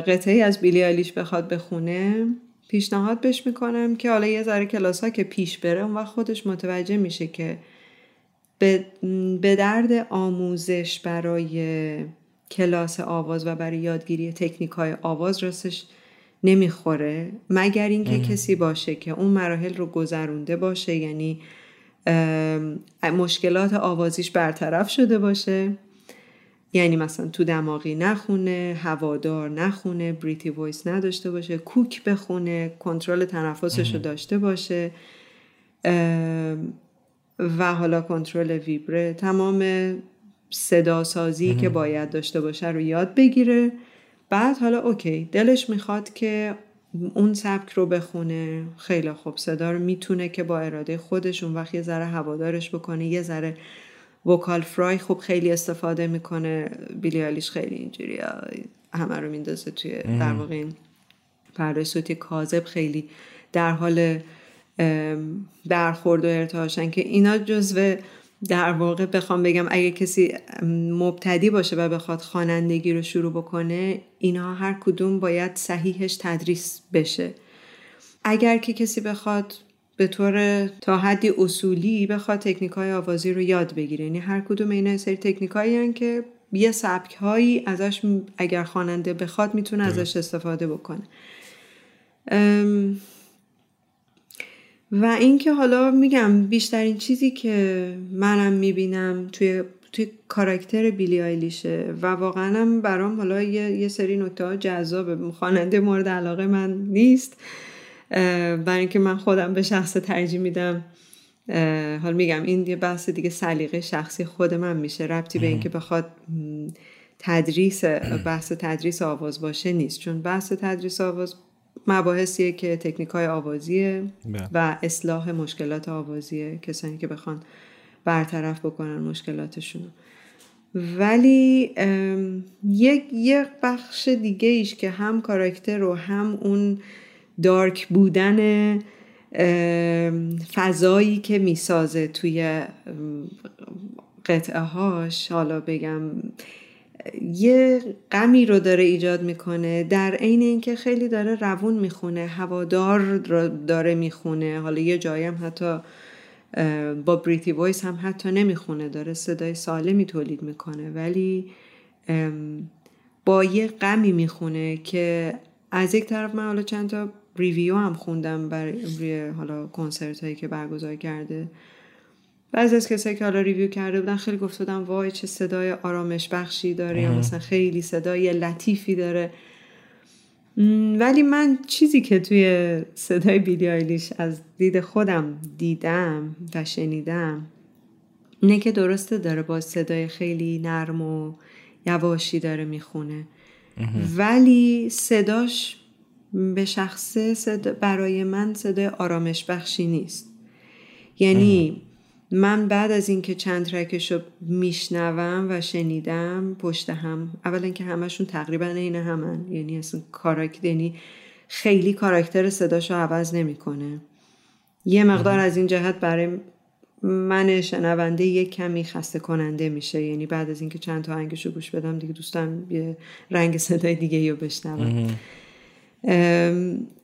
قطعی از بیلی آلیش بخواد بخونه پیشنهاد بهش می‌کنم که حالا یه ذره کلاس ها که پیش بره اون وقت خودش متوجه میشه که به درد آموزش برای کلاس آواز و برای یادگیری تکنیک های آواز راستش نمی‌خوره مگر اینکه کسی باشه که اون مراحل رو گذرونده باشه یعنی مشکلات آوازیش برطرف شده باشه. یعنی مثلا تو دماغی نخونه هوادار نخونه breathy voice نداشته باشه کوک بخونه کنترل تنفسش رو داشته باشه. و حالا کنترل ویبره. تمام صدا سازی که باید داشته باشه رو یاد بگیره. بعد حالا okay دلش می‌خواد که اون سبک رو بخونه. خیلی خوب صدا رو می‌تونه که با اراده خودش اون وقت یه ذره هوادارش بکنه یه ذره وکال فرای خوب خیلی استفاده می‌کنه. بیلیالیش خیلی اینجوری همه رو میندازه توی در واقع این پرده صوتی کاذب خیلی در حال برخورد و ارتعاشن که اینا جزو در واقع بخوام بگم اگه کسی مبتدی باشه و بخواد خوانندگی رو شروع بکنه اینها هر کدوم باید صحیحش تدریس بشه. اگر که کسی بخواد به طور تا حدی اصولی بخواد تکنیک های آوازی رو یاد بگیره. یعنی هر کدوم اینا سری تکنیک هایی که یه سبک هایی ازش اگر خواننده بخواد می‌تونه ازش استفاده بکنه. و اینکه حالا میگم بیشترین چیزی که منم می‌بینم توی توی کاراکتر بیلی آیلیشه و واقعا هم برام حالا یه, یه سری نکته ها جذابه. خواننده مورد علاقه من نیست. برای اینکه من خودم به شخص ترجیح میدم. حال میگم این یه بحث دیگه سلیقه شخصی خود من میشه. ربطی به اینکه بخواد تدریس بحث تدریس آواز باشه نیست. چون بحث تدریس آواز مباحثیه که تکنیک های آوازیه بله. و اصلاح مشکلات آوازیه کسانی که بخوان برطرف بکنن مشکلاتشون ولی یک یک بخش دیگه ایش که هم کاراکتر و هم اون دارک بودن فضایی که می‌سازه توی قطعه هاش حالا بگم یه غمی رو داره ایجاد می‌کنه در عین اینکه خیلی داره روون می‌خونه هوادار رو داره می‌خونه. حالا یه جایی هم حتی با بریتی وایس هم حتی نمی‌خونه داره صدای سالمی تولید می‌کنه. ولی با یه غمی می‌خونه که از یک طرف من حالا چند تا ریویو هم خوندم برای حالا کنسرت هایی که برگزار کرده. بعضی از کسایی که حالا ریویو کرده بودن خیلی گفت بودن وای چه صدای آرامش بخشی داره یا مثلا خیلی صدای لطیفی داره. ولی من چیزی که توی صدای بیلی آیلیش از دید خودم دیدم و شنیدم اینه که درسته داره با صدای خیلی نرم و یواشی داره می‌خونه. ولی صداش به شخصه صدا برای من صدای آرامش بخشی نیست. یعنی من بعد از اینکه چند ترکش رو میشنوم و شنیدم پشت هم اولا که همشون تقریبا عین همن. یعنی اصلا کاراکتر یعنی خیلی کاراکتر صداش رو عوض نمی‌کنه. یه مقدار از این جهت برای من شنونده یک کمی خسته کننده میشه. یعنی بعد از اینکه چند تا آهنگش رو گوش بدم دیگه دوستان یه رنگ صدای دیگه رو بشنوم.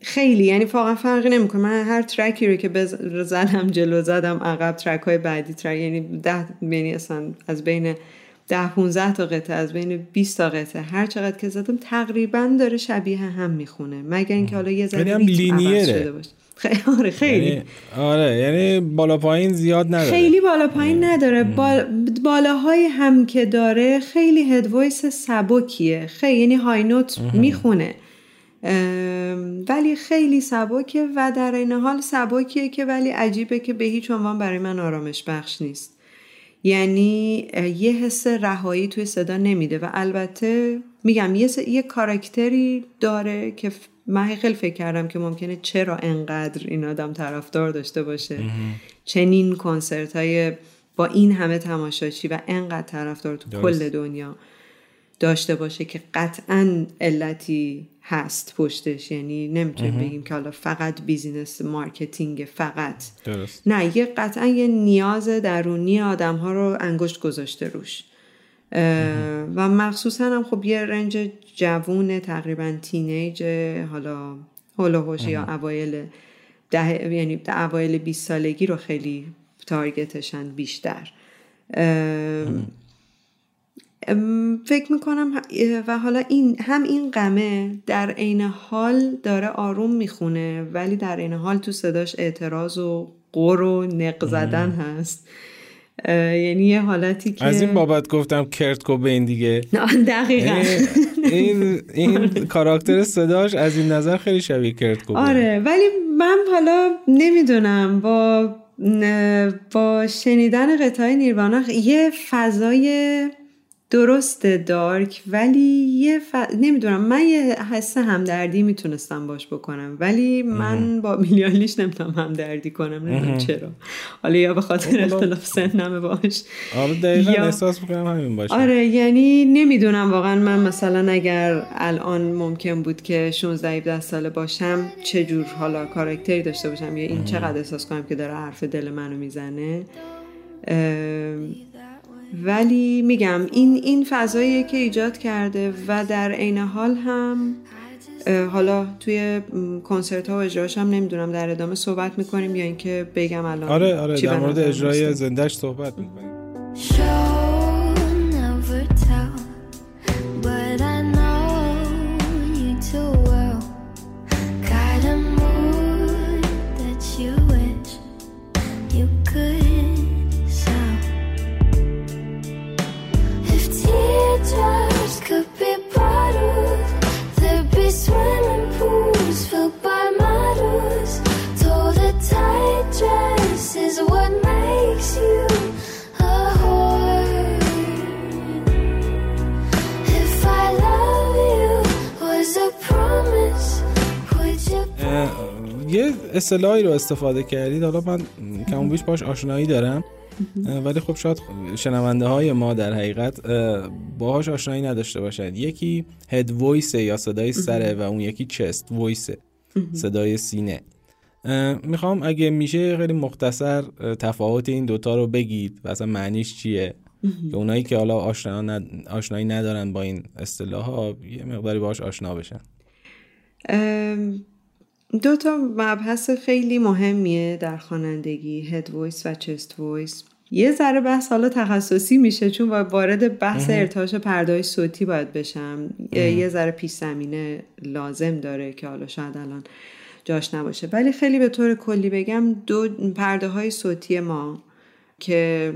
خیلی یعنی واقعا فرقی نمی‌کنه. من هر ترکی رو که زدم جلو زدم عقب ترک های بعدی ترک یعنی ده یعنی اصلا از بین ده 15 تا قطعه از بین 20 تا قطعه. هر چقدر که زدم تقریبا داره شبیه هم می‌خونه. مگر اینکه حالا یه ذره یعنی باشه. خیلی آره خیلی. یعنی آره یعنی بالا پایین زیاد نداره. خیلی بالا پایین نداره. بالاهای هم که داره خیلی هد وایس سبکیه. خیلی یعنی های نوت می‌خونه. ولی خیلی سبکه و در این حال سبکیه که ولی عجیبه که به هیچ عنوان برای من آرامش بخش نیست. یعنی یه حس رهایی توی صدا نمیده و البته میگم یه, یه کاراکتری داره که من خیلی فکر کردم که ممکنه چرا انقدر این آدم طرفدار داشته باشه. چنین کنسرت های با این همه تماشاچی و انقدر طرفدار تو کل دنیا. داشته باشه که قطعا علتی هست پشتش. یعنی نمی‌تونیم بگیم که حالا فقط business marketing فقط. درست. نه یه قطعا یه نیاز درونی آدم ها رو انگشت گذاشته روش. و مخصوصا هم خب یه رنج جوون تقریبا تینیج حالا هلوهوش یا اوایل ده یعنی اوایل 20 سالگی رو خیلی تارگتشن بیشتر. فکر می‌کنم و حالا این هم این غمه در عین حال داره آروم می‌خونه ولی در عین حال تو صداش اعتراض و قر و نق زدن هست. یعنی یه حالتی که از این بابت گفتم کرت کوبین دیگه. دقیقا. یعنی این, این کاراکتر صداش از این نظر خیلی شبیه کرت کوبین آره ولی من حالا نمی‌دونم با با شنیدن قطعه نیروانا یه فضای درست دارک ولی یه ف... نمی‌دونم من یه حس همدردی می‌تونستم باش بکنم ولی من با میلیالیش نمی‌تونم همدردی کنم نمی‌دونم چرا. حالا یا به خاطر اختلاف سنمه باش. آره دقیقا یا... احساس می‌کنم همین باشه. آره یعنی نمی‌دونم واقعا من مثلا اگر الان ممکن بود که 16 17 ساله باشم چه جور حالا کاراکتری داشته باشم؟ یا این چقدر احساس کنم که داره حرف دل منو می‌زنه؟ ولی میگم این این فضاییه که ایجاد کرده و در عین حال هم حالا توی کنسرت ها و اجراش هم نمی‌دونم در ادامه صحبت می‌کنیم یا اینکه بگم الان آره آره در مورد اجرای زندهش صحبت می‌کنیم. یه اصطلاحی رو استفاده کردید. حالا من کم بیش باش آشنایی دارم. ولی خب شاید شنونده های ما در حقیقت باهاش آشنایی نداشته باشد یکی head voice یا صدای سره و اون یکی chest voice صدای سینه. می‌خوام اگه میشه خیلی مختصر تفاوت این دوتا رو بگید و اصلا معنیش چیه؟ که اونایی که حالا آشنایی ندارن با این اصطلاح ها یه مقداری باش آشنا بشن. دو تا مبحث خیلی مهمیه در خوانندگی head voice و chest voice یه ذره بحث حالا تخصصی میشه چون وارد بحث ارتعاش پردای صوتی باید بشم. یه ذره پیش زمینه لازم داره که حالا شاید الان جاش نباشه. ولی خیلی به طور کلی بگم دو پرده های صوتی ما که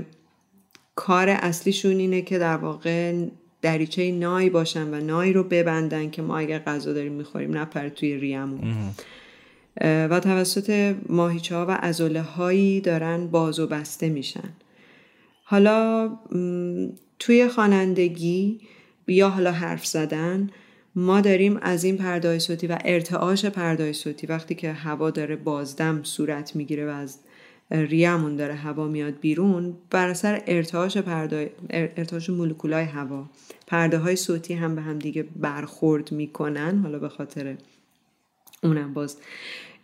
کار اصلیشون اینه که در واقع دریچه نای باشن و نای رو ببندن که ما اگر غذا داریم می‌خوریم نپره توی ریمون. و توسط ماهیچه ها و ازوله هایی دارن باز و بسته میشن. حالا توی خوانندگی یا حالا حرف زدن ما داریم از این پردای صوتی و ارتعاش پردای صوتی وقتی که هوا داره بازدم صورت می‌گیره و از ریمون داره هوا میاد بیرون بر اثر ارتعاش پردای ارتعاش مولکولای هوا. پرده های صوتی هم به هم دیگه برخورد می‌کنن حالا به خاطر اونم باز.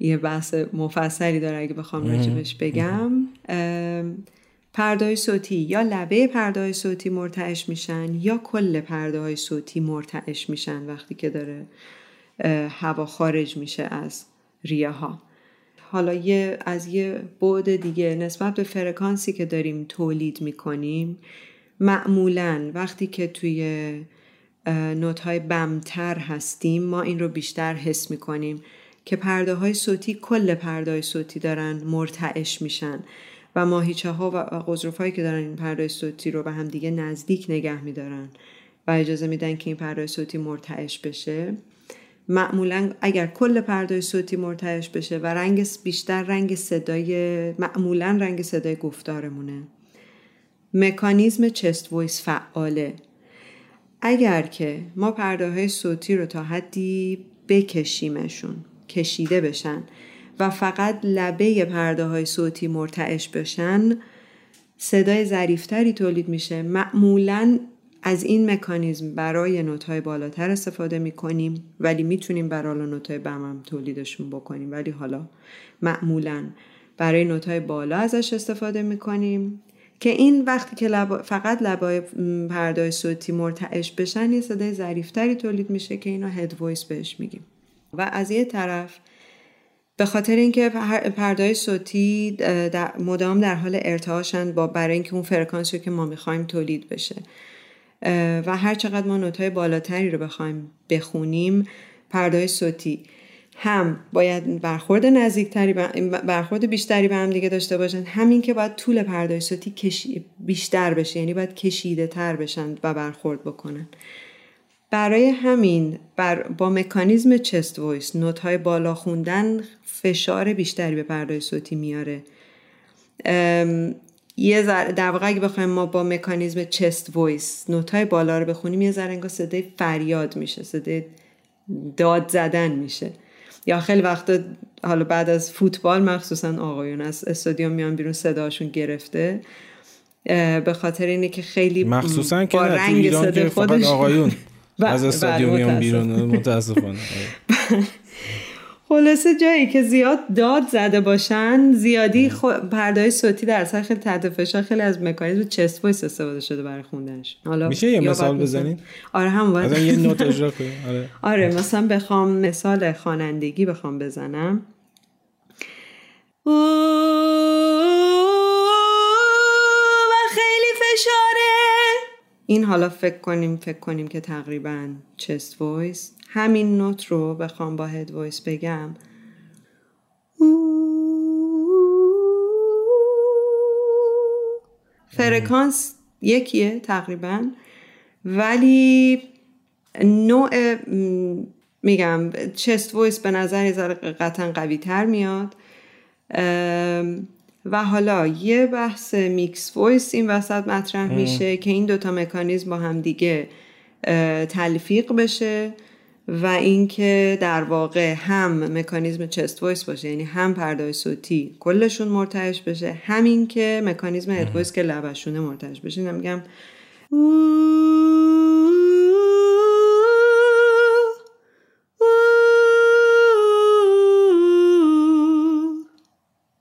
یه بحث مفصلی داره اگه بخوام راجبش بگم. پردای صوتی. یا لبه پردای صوتی مرتعش میشن یا کل پرده های صوتی مرتعش میشن وقتی که داره هوا خارج میشه از ریه ها حالا یه از یه بعد دیگه نسبت به فرکانسی که داریم تولید می‌کنیم معمولا وقتی که توی نوت های بمتر هستیم ما این رو بیشتر حس می‌کنیم. که پرده های صوتی کل پرده های صوتی دارن مرتعش میشن. و ماهیچه ها و قضروف هایی که دارن این پرده صوتی رو به هم دیگه نزدیک نگه میدارن و اجازه میدن که این پرده صوتی مرتعش بشه. معمولا اگر کل پرده صوتی مرتعش بشه و رنگ بیشتر رنگ صدای معمولا رنگ صدای گفتارمونه. مکانیزم چست ویس فعاله. اگر که ما پرده های صوتی رو تا حدی بکشیمشون کشیده بشن و فقط لبه پرده های صوتی مرتعش بشن صدای ظریفتری تولید میشه. معمولا از این مکانیزم برای نوت های بالاتر استفاده می‌کنیم ولی می‌تونیم برای نوت های بم هم تولیدشون بکنیم. ولی حالا معمولا برای note های بالا ازش استفاده می‌کنیم که این وقتی که فقط لبای پرده صوتی مرتعش بشن یه صدای ظریفتری تولید میشه که اینو head voice بهش میگیم. و از یه طرف به خاطر اینکه پردای صوتی مدام در حال ارتعاشن با برای اینکه اون فرکانسی که ما می‌خوایم تولید بشه. و هر چقدر ما نوتهای بالاتری رو بخوایم بخونیم پردای صوتی هم باید برخورد نزدیکتری برخورد بیشتری به هم دیگه داشته باشن. همین که باید طول پردای صوتی بیشتر بشه یعنی باید کشیده تر بشن و برخورد بکنن. برای همین بر با مکانیزم chest voice note های بالا خوندن فشار بیشتری به پردای صوتی میاره. یه در واقع اگه بخوایم ما با مکانیزم chest voice note های بالا رو بخونیم یه ذره انگار صدای فریاد میشه صدای داد زدن میشه. یا خیلی وقتا حالا بعد از فوتبال مخصوصا آقایون از استادیوم میان بیرون صداشون گرفته. به خاطر اینه که خیلی مخصوصا که رنگ صدای خودش آقایون. از استادیوم میان بیرون متاسفانه. خلاصه جایی که زیاد داد زده باشن زیادی خو... پردای صوتی در اصل خیلی تحت فشار خیلی از مکانیزم چست وایس استفاده شده برای خوندنش. حالا میشه یه مثال بزنید؟ آره هم باید. یه نوت اجرا کنیم آره. آره مثلا بخوام مثال خوانندگی بخوام بزنم. و خیلی فشاره. این حالا فکر کنیم فکر کنیم که تقریبا chest voice همین نوت رو بخوام با head voice بگم. فرکانس یکیه تقریبا. ولی نوع میگم chest voice به نظر قطعا قوی تر میاد و حالا یه بحث mix voice این وسط مطرح میشه که این دوتا مکانیزم با هم دیگه تلفیق بشه و اینکه در واقع هم مکانیزم chest voice باشه یعنی هم پردای صوتی کلشون مرتعش بشه همین که مکانیزم head voice که لبشونه مرتعش بشه. میگم.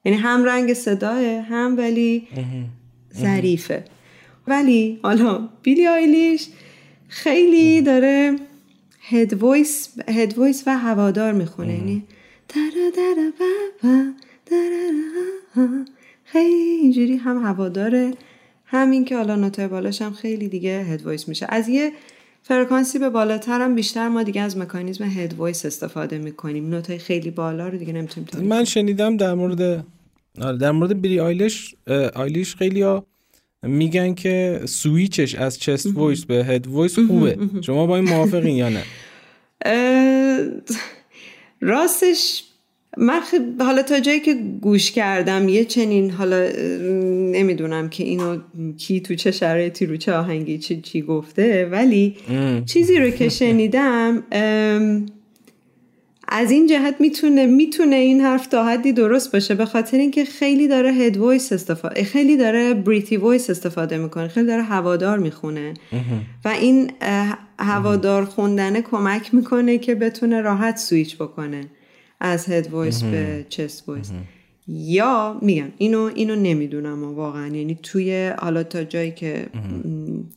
یعنی هم رنگ صداه هم ولی ظریفه. ولی حالا بیلی آیلیش خیلی داره head voice head voice و هوادار می‌خونه. یعنی خیلی اینجوری هم هواداره همین که حالا نوتای بالاش هم خیلی دیگه head voice میشه. از یه فرکانسی به بالاتر هم بیشتر ما دیگه از مکانیزم head voice استفاده می‌کنیم. نوتای خیلی بالا رو دیگه نمی‌تونیم من شنیدم در مورد آره، در مورد بیلی آیلش آیلیش خیلی ها میگن که سویچش از chest voice به head voice خوبه. شما با این موافقین یا نه؟ راستش من حالا تا جایی که گوش کردم یه چنین حالا نمی‌دونم که اینو کی تو چه شرایطی رو چه آهنگی چی, چی گفته ولی چیزی رو که شنیدم از این جهت می‌تونه می‌تونه این حرف تا حدی درست باشه به خاطر اینکه خیلی داره head voice استفاده خیلی داره breathy voice استفاده می‌کنه خیلی داره هوادار می‌خونه. و این هوادار خوندنه کمک می‌کنه که بتونه راحت سویچ بکنه. از head voice به chest voice یا میگم اینو اینو نمی‌دونم واقعا. یعنی توی حالا تا جایی که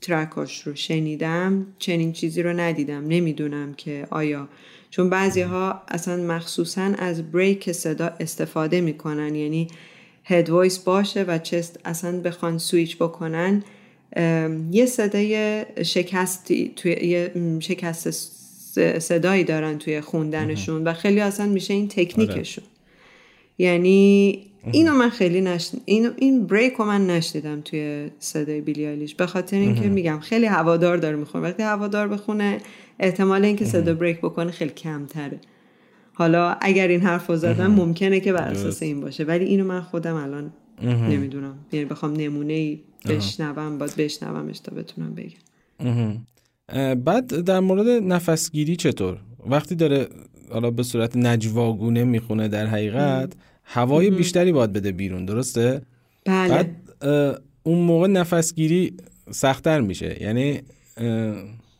track اش رو شنیدم چنین چیزی رو ندیدم. نمی‌دونم که آیا چون بعضی ها اصلا مخصوصا از break صدا استفاده می‌کنن. یعنی head voice باشه و chest اصلا بخوان سویچ بکنن یه صدای شکستی توی یه شکست صدایی دارن توی خوندنشون و خیلی اصلا میشه این تکنیکشون. یعنی اینو من خیلی نشن... اینو این break رو من نشنیدم توی صدای بیلی آیلیش به خاطر اینکه میگم خیلی هوادار داره می‌خونه. وقتی هوادار بخونه احتمال اینکه صدا بریک بکنه خیلی کمتره. حالا اگر این حرف رو زدم ممکنه که بر اساس این باشه. ولی اینو من خودم الان نمی‌دونم. یعنی بخوام نمونه ای بشنوم باید بشنومش تا بتونم بگم. بعد در مورد نفسگیری چطور؟ وقتی داره حالا به صورت نجواگونه می‌خونه در حقیقت هوای بیشتری باید بده بیرون درسته؟ بله. بعد اون موقع نفسگیری سختتر میشه. یعنی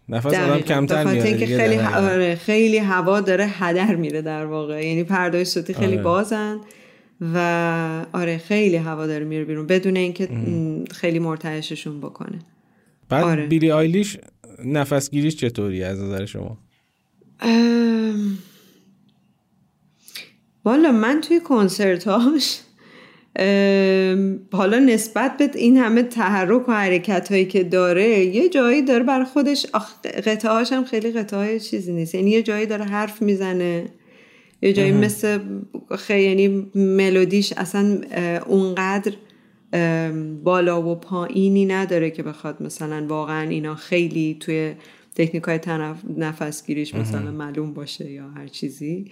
نفس آدم کمتر میاد خیلی آره، خیلی هوا داره هدر میره در واقع. یعنی پردای صوتی خیلی آره. بازن و آره خیلی هوا داره میره بیرون بدون اینکه خیلی مرتعششون بکنه. بعد آره. بیلی آیلیش نفسگیریش چطوری از نظر شما؟ والا من توی کنسرتاش حالا نسبت به این همه تحرک و حرکت هایی که داره یه جایی داره بر خودش قطعه هاش هم خیلی قطعه های چیزی نیست. یعنی یه جایی داره حرف می‌زنه یه جایی مثل خیلی یعنی ملودیش اصلا اونقدر بالا و پایینی نداره که بخواد مثلا واقعا اینا خیلی توی تکنیک های نفسگیریش مثلا معلوم باشه یا هر چیزی.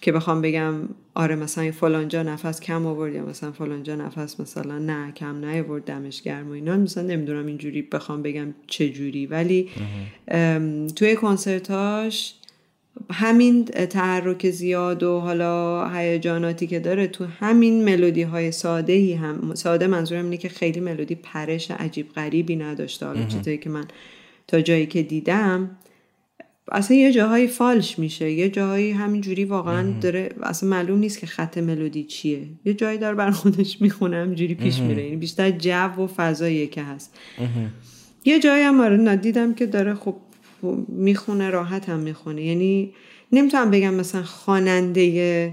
که بخوام بگم آره مثلا فلانجا نفس کم آورد یا مثلا فلانجا نفس مثلا نه کم نیاورد دمش گرم و اینا مثلا نمی‌دونم اینجوری بخوام بگم چه جوری ولی توی کنسرتاش همین تحرک زیاد و حالا هیجاناتی که داره تو همین ملودی های ساده ای هم ساده منظورم اینه که خیلی ملودی پرش عجیب غریبی نداشته. حالا چیزایی که من تا جایی که دیدم اصلا یه جاهایی فالش میشه. یه جاهایی همینجوری واقعا داره اصلا معلوم نیست که خط ملودی چیه. یه جایی داره بر خودش می‌خونه همینجوری پیش میره. یعنی بیشتر جو و فضاییه که هست. یه جایی هم آره ندیدم که داره خب می‌خونه راحت هم می‌خونه. یعنی نمی‌تونم بگم مثلا خواننده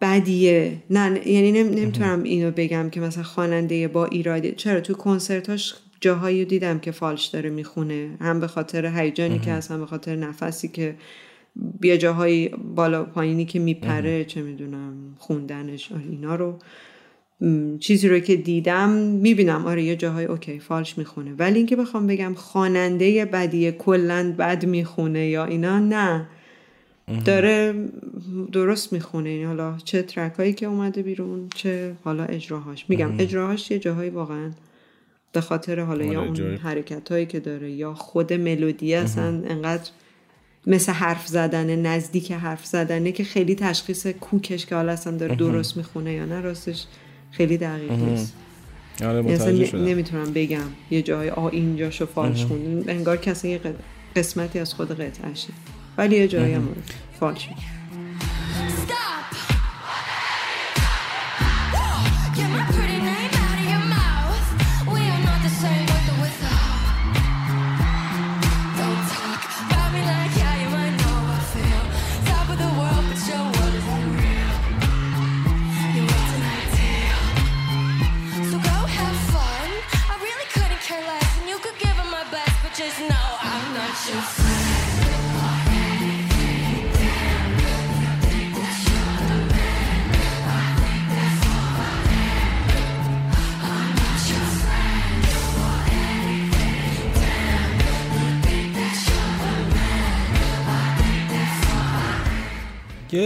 بدیه. نه یعنی نمی‌تونم اینو بگم که مثلا خواننده با ایرادی چرا؟ تو کنسرتاش جاهایی دیدم که فالش داره می‌خونه. هم به خاطر هیجانی که هست هم به خاطر نفسی که بیا جاهایی بالا پایینی که میپره چه می‌دونم خوندنش اینا رو. چیزی رو که دیدم می‌بینم. آره یه جاهای اوکی فالش می‌خونه. ولی اینکه بخوام بگم خواننده بدیه کلند بد می‌خونه یا اینا نه. داره درست می‌خونه. این یعنی حالا چه ترک هایی که اومده بیرون چه حالا اجراهاش. میگم اجراهاش یه جاهایی واقعا به خاطر حالا یا اون حرکت هایی که داره یا خود ملودی اصلا انقدر مثل حرف زدنه نزدیک حرف زدنه که خیلی تشخیص کوکش که حالا اصلا داره درست می‌خونه یا نه راستش خیلی دقیق نیست. آره یعنی نمی‌تونم بگم یه جای آ اینجاشو فالش خوندن انگار کسی یه قسمتی از خود قطعشه ولی یه جایی هم فالش یه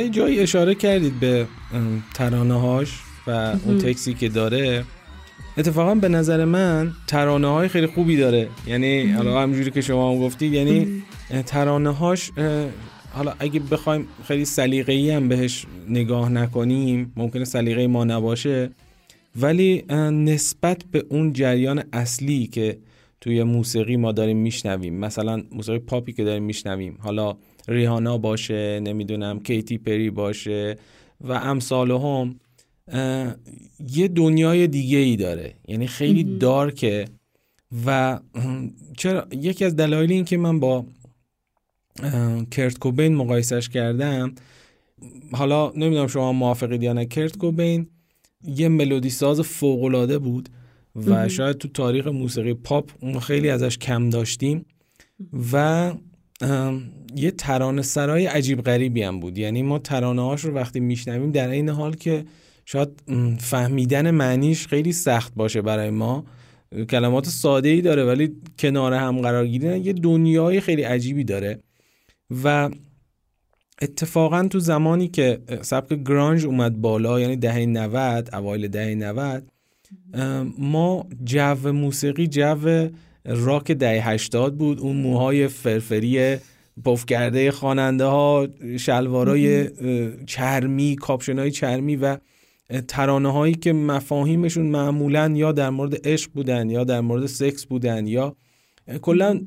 جایی اشاره کردید به ترانه هاش و اون تکسی که داره. اتفاقا به نظر من ترانه های خیلی خوبی داره. یعنی حالا همجوری که شما هم گفتید یعنی ترانه هاش حالا اگه بخوایم خیلی سلیقه‌ای هم بهش نگاه نکنیم ممکنه سلیقه ما نباشه ولی نسبت به اون جریان اصلی که توی موسیقی ما داریم میشنویم مثلا موسیقی پاپی که داریم میشنویم حالا ریهانا باشه نمی‌دونم کیتی پری باشه و امثال هم یه دنیای دیگه ای داره. یعنی خیلی دارکه و چرا؟ یکی از دلایل این که من با کرت کوبین مقایسش کردم حالا نمی‌دونم شما موافقید یا نه کرت کوبین یه ملودی ساز فوقالعاده بود و شاید تو تاریخ موسیقی پاپ خیلی ازش کم داشتیم و یه ترانه سرای عجیب غریبی هم بود. یعنی ما ترانه هاش رو وقتی میشنویم در این حال که شاید فهمیدن معنیش خیلی سخت باشه برای ما. کلمات ساده ای داره ولی کنار هم قرار گیرن یه دنیای خیلی عجیبی داره. و اتفاقا تو زمانی که سبک گرانج اومد بالا یعنی دهه 90 اوایل دهه 90 ما جو موسیقی جو راک دهه 80 بود. اون موهای فرفری پف کرده خواننده ها شلوارای چرمی کاپشن های چرمی و ترانه هایی که مفاهیمشون معمولا یا در مورد عشق بودن یا در مورد سکس بودن یا کلا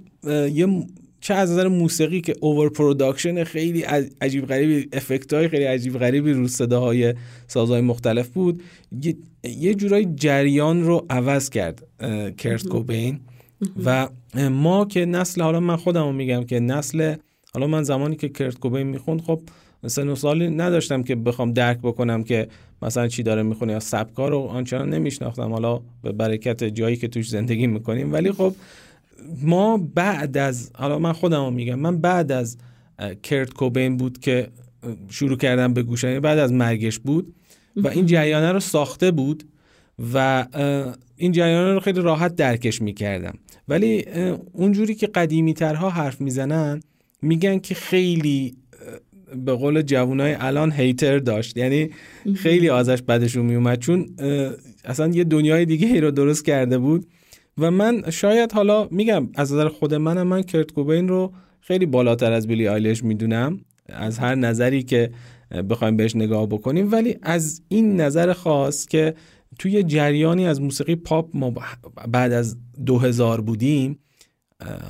یه چه از نظر موسیقی که over production خیلی عجیب غریبی افکت های خیلی عجیب غریبی رو صداهای سازهای مختلف بود. یه, جورای جریان رو عوض کرد کرت کوبین. و ما که نسل حالا من خودم میگم که نسل حالا من زمانی که کرت کوبین می‌خوند خب سن و سالی نداشتم که بخوام درک بکنم که مثلا چی داره می‌خونه یا سبکا رو آنچنان نمیشناختم. حالا به برکت جایی که توش زندگی می‌کنیم. ولی خب ما بعد از حالا من خودم میگم من بعد از کرت کوبین بود که شروع کردم به گوش بعد از مرگش بود و این جریانه رو ساخته بود و این جریانه رو خیلی راحت درکش می‌کردم. ولی اونجوری که قدیمی ترها حرف می‌زنن میگن که خیلی به قول جوانای الان هیتر داشت. یعنی خیلی ازش بدشون میومد چون اصلا یه دنیای دیگه ای رو درست کرده بود. و من شاید حالا میگم از نظر خود منم من کرت کوبین رو خیلی بالاتر از بیلی آیلش می‌دونم از هر نظری که بخوایم بهش نگاه بکنیم. ولی از این نظر خاص که توی جریانی از موسیقی پاپ ما بعد از 2000 بودیم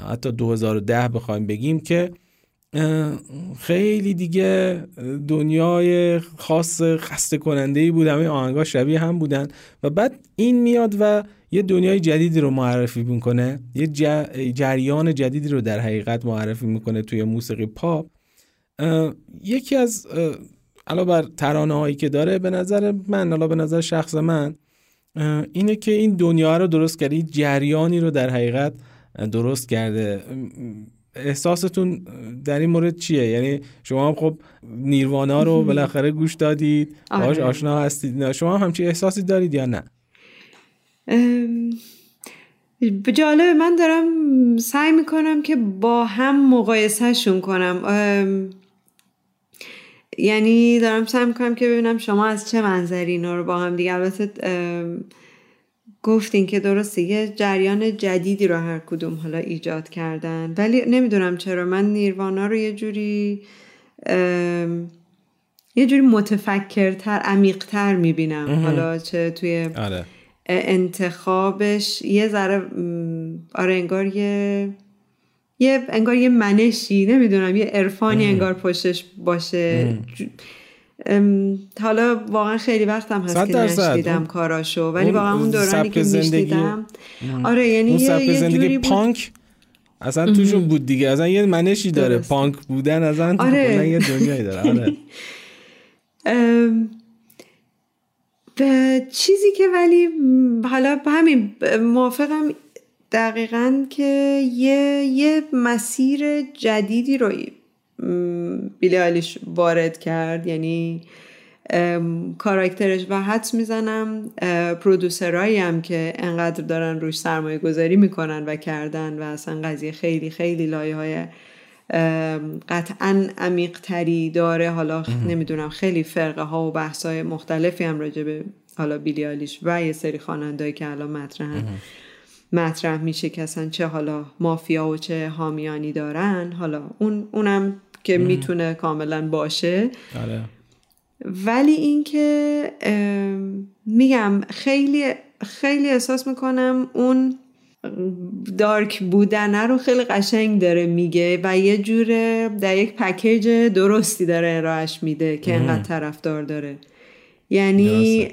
حتی 2010 بخوایم بگیم که خیلی دیگه دنیای خاص خسته کننده ای بود همه آهنگا شبیه هم بودن. و بعد این میاد و یه دنیای جدیدی رو معرفی می‌کنه. یه جریان جدیدی رو در حقیقت معرفی می‌کنه توی موسیقی پاپ. یکی از علاوه بر ترانه هایی که داره به نظر من علاوه به نظر شخص من اینه که این دنیا رو درست کرده. جریانی رو در حقیقت درست کرده. احساستون در این مورد چیه؟ یعنی شما هم خب نیروانا رو بالاخره گوش دادید آره. آشنا هستید. شما هم همچی احساسی دارید یا نه؟ جالب من دارم سعی می‌کنم که با هم مقایسهشون کنم. یعنی دارم سعی می‌کنم که ببینم شما از چه منظری اینا رو با هم دیگه. البته گفتین که درسته یه جریان جدیدی رو هر کدوم حالا ایجاد کردن. ولی نمی‌دونم چرا من نیروانا رو یه جوری یه جوری متفکرتر عمیقتر می‌بینم. حالا چه توی آره. انتخابش یه ذره آره انگار یه یه انگار یه منشی نمی‌دونم یه عرفانی انگار پشتش باشه. حالا واقعا خیلی وقتم هست که نشنیدم کاراشو ولی واقعا اون دورانی که میشنیدم. آره یعنی اون سبک یه زندگی پانک اصلا توشون بود دیگه. اصلا یه منشی داره. پانک بودن اصلا آره. یه دنیایی داره. آره. به چیزی که ولی حالا همین موافقم دقیقا که یه, یه مسیر جدیدی رو بیلی آلیش وارد کرد. یعنی کاراکترش و حدس می‌زنم پرودوسرایی هم که انقدر دارن روش سرمایه گذاری می‌کنن و کردن و اصلا قضیه خیلی خیلی لایه های قطعا عمیق تری داره. حالا نمی‌دونم خیلی فرقه ها و بحث های مختلفی هم راجع به حالا بیلیالیش و یه سری خوانندهایی که الان مطرحن. مطرح میشه که اصلا چه حالا مافیا و چه حامیانی دارن. حالا اون اونم که می‌تونه کاملا باشه. آره. ولی اینکه میگم خیلی خیلی احساس می‌کنم اون دارک بودنه رو خیلی قشنگ داره میگه و یه جوره در یک پکیج درستی داره ارائهش میده که انقدر طرفدار داره. یعنی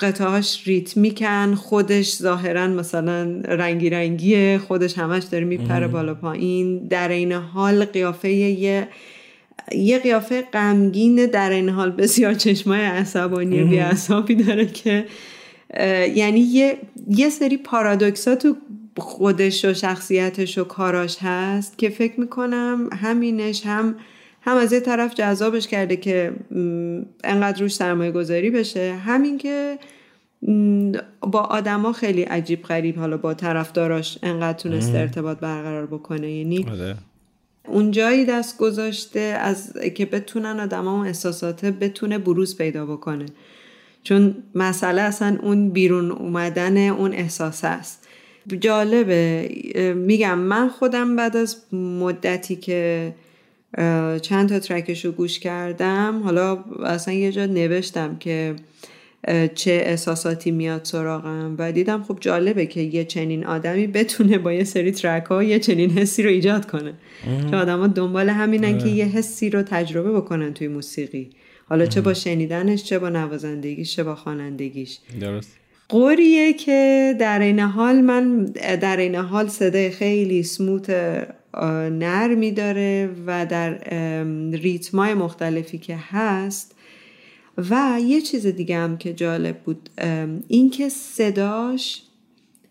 قطعهاش ریتمیکن خودش ظاهرا مثلا رنگی رنگیه خودش همش داره میپره بالا پایین. در این حال قیافه یه یه قیافه غمگین در این حال بسیار چشمای عصبانی بی داره که یعنی یه, یه سری پارادوکس تو خودش و شخصیتش و کاراش هست که فکر می‌کنم همینش هم هم از یه طرف جذابش کرده که انقدر روش سرمایه گذاری بشه. همین که با آدما خیلی عجیب غریب حالا با طرفداراش انقدر تونسته ارتباط برقرار بکنه. یعنی آره. اون جایی دست گذاشته از که بتونن آدما اون احساسات بتونه بروز پیدا بکنه. چون مسئله اصلا اون بیرون اومدن اون احساس است. جالبه. میگم من خودم بعد از مدتی که چند تا ترکش رو گوش کردم. حالا اصلا یه جا نوشتم که چه احساساتی میاد سراغم. و دیدم خب جالبه که یه چنین آدمی بتونه با یه سری ترک ها یه چنین حسی رو ایجاد کنه. چون آدم ها دنبال همینن که. یه حسی رو تجربه بکنن توی موسیقی. حالا چه با شنیدنش چه با نوازندگیش چه با خوانندگیش. درست. قوریه که در این حال من در این حال صدای خیلی سموت نرمی داره و در ریتمای مختلفی که هست. و یه چیز دیگه هم که جالب بود اینکه صداش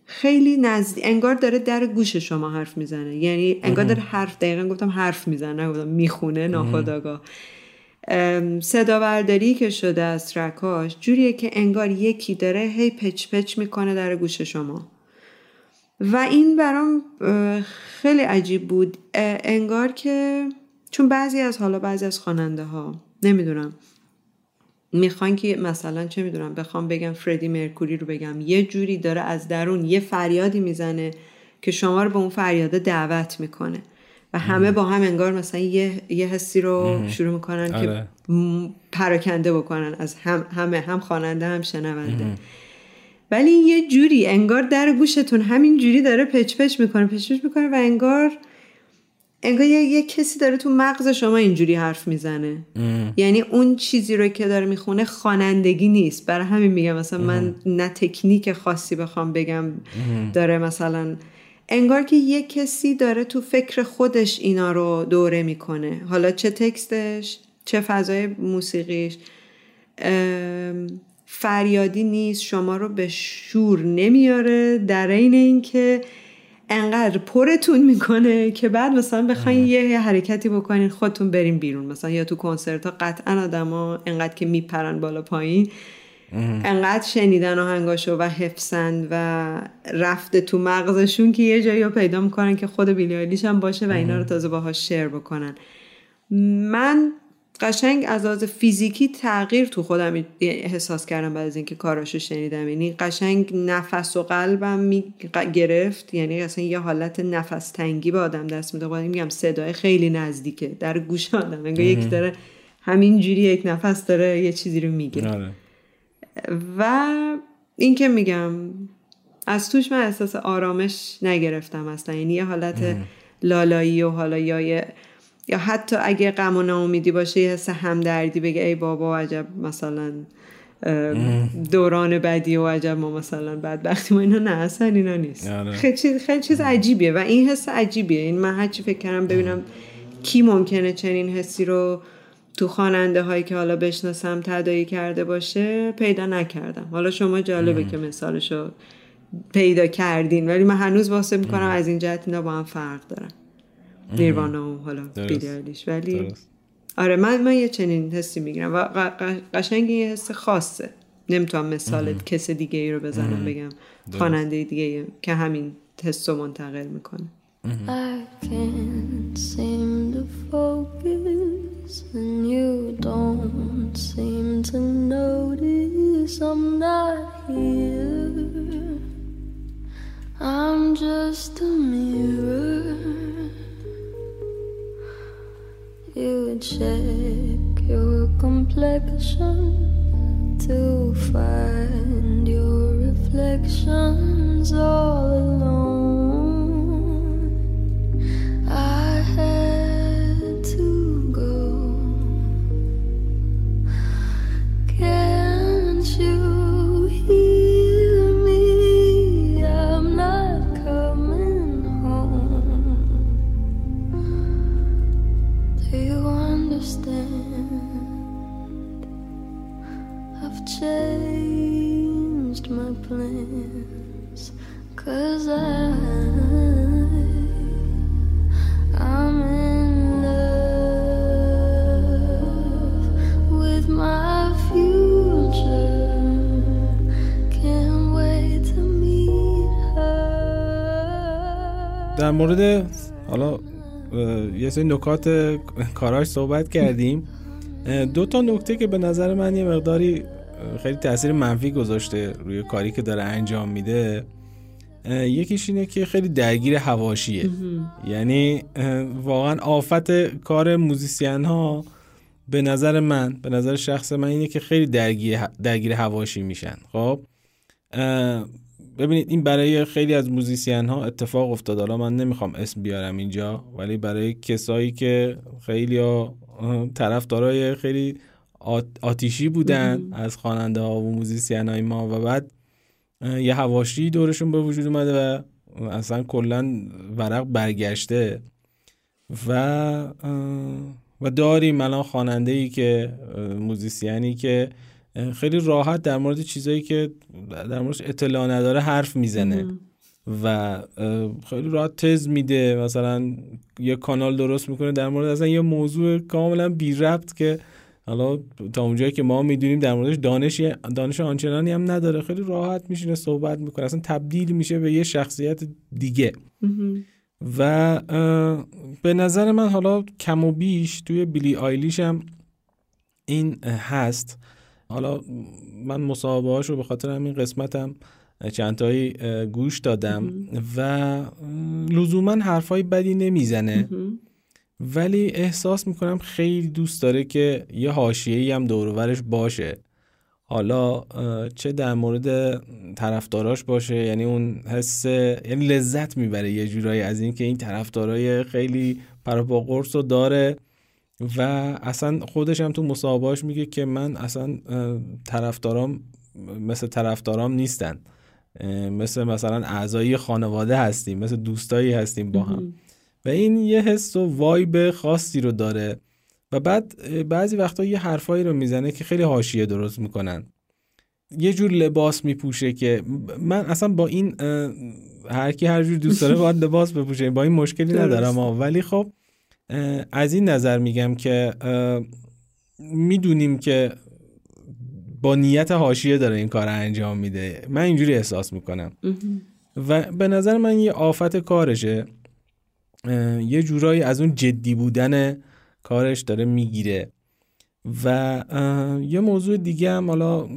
خیلی نزدیک انگار داره در گوش شما حرف می‌زنه. یعنی انگار داره حرف دقیقا گفتم حرف می‌زنه گفتم می‌خونه ناخداگاه. صدا برداری که شده از ترکاش جوریه که انگار یکی داره هی پچ پچ می‌کنه در گوش شما. و این برام خیلی عجیب بود. انگار که چون بعضی از حالا بعضی از خواننده ها نمی‌دونم می‌خوان که مثلا چه می‌دونم بخوام بگم فردی مرکوری رو بگم یه جوری داره از درون یه فریادی می‌زنه که شما رو به اون فریاده دعوت می‌کنه. و همه با هم انگار مثلا یه, یه حسی رو شروع می‌کنن که آره. پراکنده بکنن از هم همه هم خواننده هم شنونده. ولی یه جوری انگار در گوشتون همین جوری داره پچ پچ می‌کنه پچ پچ می‌کنه و انگار انگار یه, یه کسی داره تو مغز شما اینجوری حرف می‌زنه. یعنی اون چیزی رو که داره می‌خونه خوانندگی نیست. برای همین میگم مثلا من نه تکنیک خاصی بخوام بگم داره مثلا انگار که یه کسی داره تو فکر خودش اینا رو دوره می‌کنه. حالا چه تکستش چه فضای موسیقیش فریادی نیست شما رو به شور نمیاره. در این اینکه انقدر پرتون می‌کنه که بعد مثلا بخواین یه حرکتی بکنین خودتون بریم بیرون. مثلا یا تو کنسرت ها قطعا آدما انقدر که میپرن بالا پایین انقدر شنیدن آهنگاشو و حفظن و رفته تو مغزشون که یه جایی رو پیدا می‌کنن که خود بیلی هم باشه و اینا رو تازه باهاش شیر بکنن. من قشنگ از فیزیکی تغییر تو خودم احساس کردم بعد از اینکه کاراشو شنیدم. یعنی قشنگ نفس و قلبم می گرفت. یعنی اصلا یه حالت نفس تنگی به آدم دست میده. خودم میگم صدای خیلی نزدیکه. در گوش آدم. انگار یکی داره همین جوری یک نفس داره یه چیزی رو میگه آره. و این که میگم از توش من احساس آرامش نگرفتم اصلا. یعنی یه حالت لالایی و حالا یا یا حتی اگه غم و ناامیدی باشه یه حس همدردی بگه ای بابا عجب مثلا دوران بدی و عجب ما مثلا بدبختی ما اینا. نه اصلا اینا نیست. آره. خیلی چیز, خیلی چیز عجیبیه و این حس عجیبیه. این من هرچی فکر کردم ببینم کی ممکنه چنین حسی رو تو خواننده هایی که حالا بشناسم تدایی کرده باشه پیدا نکردم. حالا شما جالبه که مثالشو پیدا کردین ولی من هنوز واسه می‌کنم از این جهت اینا با هم فرق دارن. نیروانا و حالا بیلیالیش ولی آره من من یه چنین حسی می‌گیرم و قشنگ یه حس خاصه. نمی‌تونم مثال کس دیگه ای رو بزنم بگم خواننده دیگه که همین حس رو منتقل می‌کنه. I can't seem to focus and you don't seem to notice I'm not here. I'm just a mirror. You check your complexion to find your reflections all alone. در مورد حالا یه سری نکات کاراش صحبت کردیم. دو تا نکته که به نظر من یه مقداری خیلی تاثیر منفی گذاشته روی کاری که داره انجام میده. یکیش اینه که خیلی درگیر هواشیه. یعنی واقعا آفت کار موزیسین ها به نظر من به نظر شخص من اینه که خیلی درگیر, درگیر هواشی میشن. خب؟ ببینید این برای خیلی از موزیسین ها اتفاق افتاد. حالا من نمی‌خوام اسم بیارم اینجا ولی برای کسایی که خیلی طرفدارای خیلی آتیشی بودن از خواننده ها و موزیسین های ما و بعد یه حواشی دورشون به وجود اومده و اصلا کلا ورق برگشته و و داریم الان خواننده ای که موزیسینایی که خیلی راحت در مورد چیزایی که در موردش اطلاع نداره حرف می‌زنه. و خیلی راحت تز میده. مثلا یه کانال درست می‌کنه در مورد اصلا یه موضوع کاملا بی ربط که حالا تا اونجایی که ما می‌دونیم در موردش دانش دانش آنچنانی هم نداره. خیلی راحت میشینه صحبت می‌کنه. اصلا تبدیل میشه به یه شخصیت دیگه. و به نظر من حالا کم و بیش توی بیلی آیلیش هم این هست. حالا من مصاحبه هاش رو به خاطر همین قسمتم چندتایی گوش دادم و لزوما حرفای بدی نمی‌زنه. ولی احساس می‌کنم خیلی دوست داره که یه حاشیه‌ای هم دورورش باشه. حالا چه در مورد طرفداراش باشه یعنی اون حس یعنی لذت می‌بره یه جورایی از اینکه این طرفدارای خیلی پر با قرص رو داره. و اصلا خودش هم تو مصاحبهاش میگه که من اصلا طرفدارام مثل طرفدارام نیستن. مثل مثلا اعضای خانواده هستیم مثل دوستایی هستیم با هم. و این یه حس و وایب خاصی رو داره. و بعد بعضی وقتا یه حرفایی رو می‌زنه که خیلی حاشیه درست می‌کنن. یه جور لباس میپوشه که من اصلا با این هر کی هر جور دوست داره باید لباس بپوشه با این مشکلی ندارم ولی خب از این نظر میگم که می‌دونیم که با نیت حاشیه داره این کار انجام میده. من اینجوری احساس می‌کنم. و به نظر من یه آفت کارشه. یه جورایی از اون جدی بودن کارش داره می‌گیره. و یه موضوع دیگه هم حالا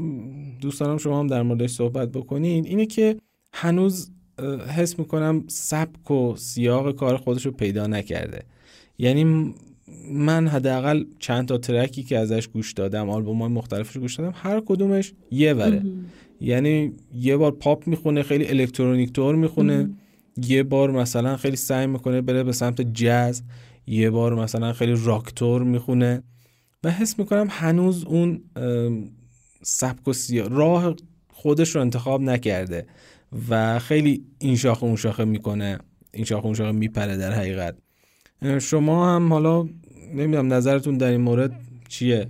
دوستانم شما هم در موردش صحبت بکنید اینه که هنوز حس می‌کنم سبک و سیاق کار خودش رو پیدا نکرده. یعنی من حداقل چند تا ترکی که ازش گوش دادم آلبوم های مختلفش گوش دادم هر کدومش یه وره. یعنی یه بار پاپ می‌خونه خیلی الکترونیک تور می‌خونه. یه بار مثلا خیلی سعی می‌کنه بره به سمت جاز. یه بار مثلا خیلی راکتور می‌خونه. و حس می‌کنم هنوز اون سبک و سیاه راه خودش رو انتخاب نکرده و خیلی این شاخه اون شاخه می‌کنه. این شاخه اون شاخه میپره در حقیقت. شما هم حالا نمی‌دونم نظرتون در این مورد چیه؟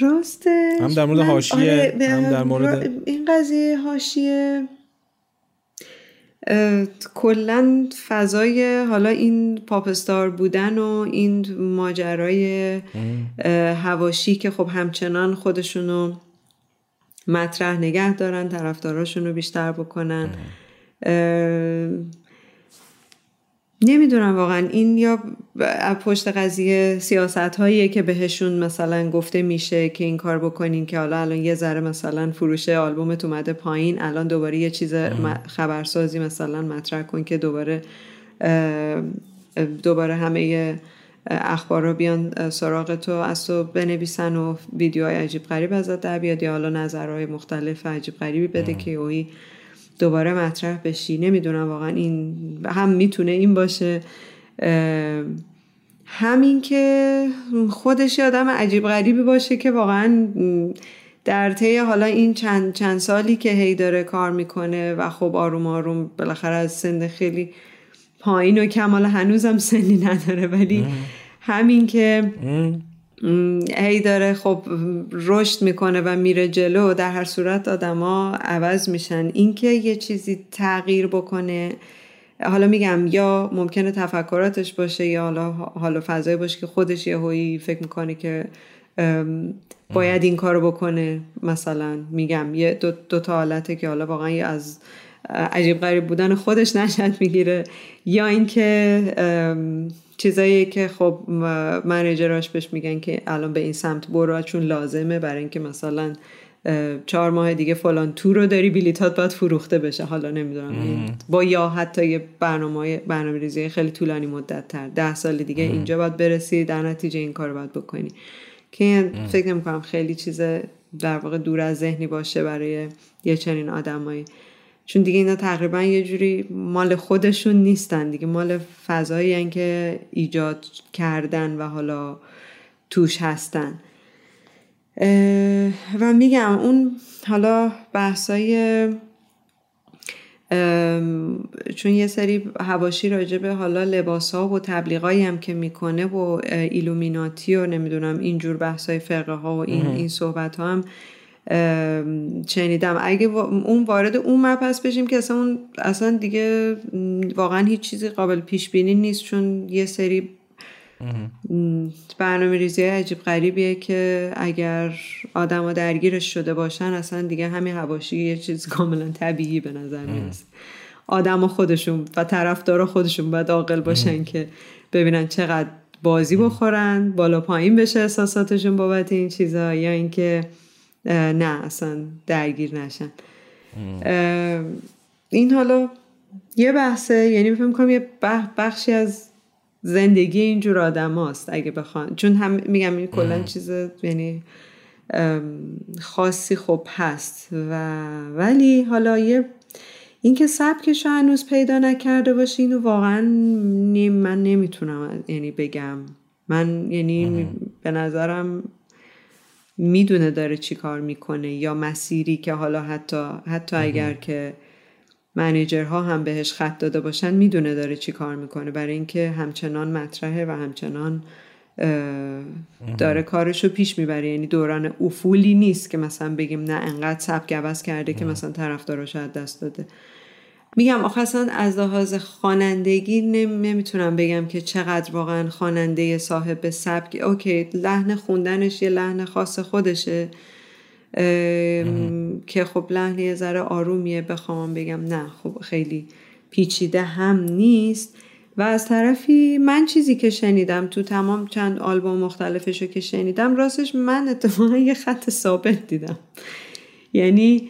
راستش هم در مورد حاشیه آره هم در مورد این قضیه حاشیه کلا فضای حالا این پاپستار بودن و این ماجرای هواشی که خب همچنان خودشونو مطرح نگه دارن طرفداراشون رو بیشتر بکنن. نمی‌دونم واقعا. این یا پشت قضیه سیاست هاییه که بهشون مثلا گفته میشه که این کار بکنین که حالا الان یه ذره مثلا فروش آلبومت اومده پایین الان دوباره یه چیز خبرسازی مثلا مطرح کن که دوباره دوباره همه اخبار رو بیان سراغ تو از تو بنویسن و ویدیوهای عجیب غریب ازت در بیاد یا حالا نظرهای مختلف عجیب غریبی بده که اوی دوباره مطرح بشی. نمی‌دونم واقعا این هم می‌تونه این باشه. همین که خودش آدم عجیب غریبی باشه که واقعا در طی حالا این چند, چند سالی که هی داره کار می‌کنه و خب آروم آروم بالاخره از سن خیلی پایین و کمال هنوزم سنی نداره ولی همین که هی داره خب رشد می‌کنه و میره جلو در هر صورت آدما عوض میشن. اینکه یه چیزی تغییر بکنه حالا میگم یا ممکنه تفکراتش باشه یا حالا حالا فضایی باشه که خودش یه هایی فکر می‌کنه که باید این کارو بکنه. مثلا میگم یه دو, دو تا حالته که حالا واقعا از عجیب غریب بودن خودش نشد می‌گیره. یا اینکه چیزایی که خب منیجراش بهش میگن که الان به این سمت برو چون لازمه برای اینکه مثلا چهار ماه دیگه فلان تور رو داری بلیتات باید فروخته بشه. حالا نمی‌دونم با یا حتی یه برنامه برنامه ریزی خیلی طولانی مدت تر ده سال دیگه اینجا باید برسی در نتیجه این کار باید بکنی. که فکر نمی کنم خیلی چیز در واقع دور از ذهنی باشه برای یه چنین آدمایی. چون دیگه اینا تقریبا یه جوری مال خودشون نیستن دیگه مال فضایی که ایجاد کردن و حالا توش هستن. و میگم اون حالا بحثای چون یه سری هواشی راجبه حالا لباس ها و تبلیغایی هم که می‌کنه و ایلومیناتی و نمی‌دونم اینجور بحث های فرقه ها و این, این صحبت ها هم شنیدم. اگه اون وارد اون مبحث بشیم که اصلا اون اصلا دیگه واقعا هیچ چیزی قابل پیش بینی نیست چون یه سری برنامه ریزی عجیب غریبیه که اگر آدم درگیرش شده باشن اصلا دیگه همین هواشی یه چیز کاملا طبیعی به نظر می‌رسه. آدم خودشون و طرفدار خودشون باید عاقل باشن که ببینن چقدر بازی بخورن بالا پایین بشه احساساتشون بابت این چیزها یا اینکه نه اصلا درگیر نشن. این حالا یه بحثه یعنی فکر کنم یه بخشی از زندگی اینجور آدم هاست اگه بخوان. چون هم میگم این کلا چیز یعنی خاصی خب هست. و ولی حالا یه اینکه سبکش هنوز پیدا نکرده باشه اینو واقعا من نمی‌تونم یعنی بگم. من یعنی به نظرم می‌دونه داره چی کار می‌کنه یا مسیری که حالا حتی حتی اگر که منیجرها هم بهش خط داده باشن می‌دونه داره چی کار می‌کنه. برای اینکه همچنان مطرحه و همچنان داره کارش رو پیش می‌بره. یعنی دوران افولی نیست که مثلا بگیم نه انقدر سبک عوض کرده که مثلا طرفدارش از دست داده. میگم آخه اصلا از لحاظ خوانندگی نمی‌تونم بگم که چقدر واقعا خواننده صاحب سبک. اوکی لحن خوندنش یه لحن خاص خودشه. که خب لحن یه ذره آرومیه بخوام بگم نه خب خیلی پیچیده هم نیست. و از طرفی من چیزی که شنیدم تو تمام چند آلبوم مختلفش رو که شنیدم راستش من اتفاقا یه خط ثابت دیدم. یعنی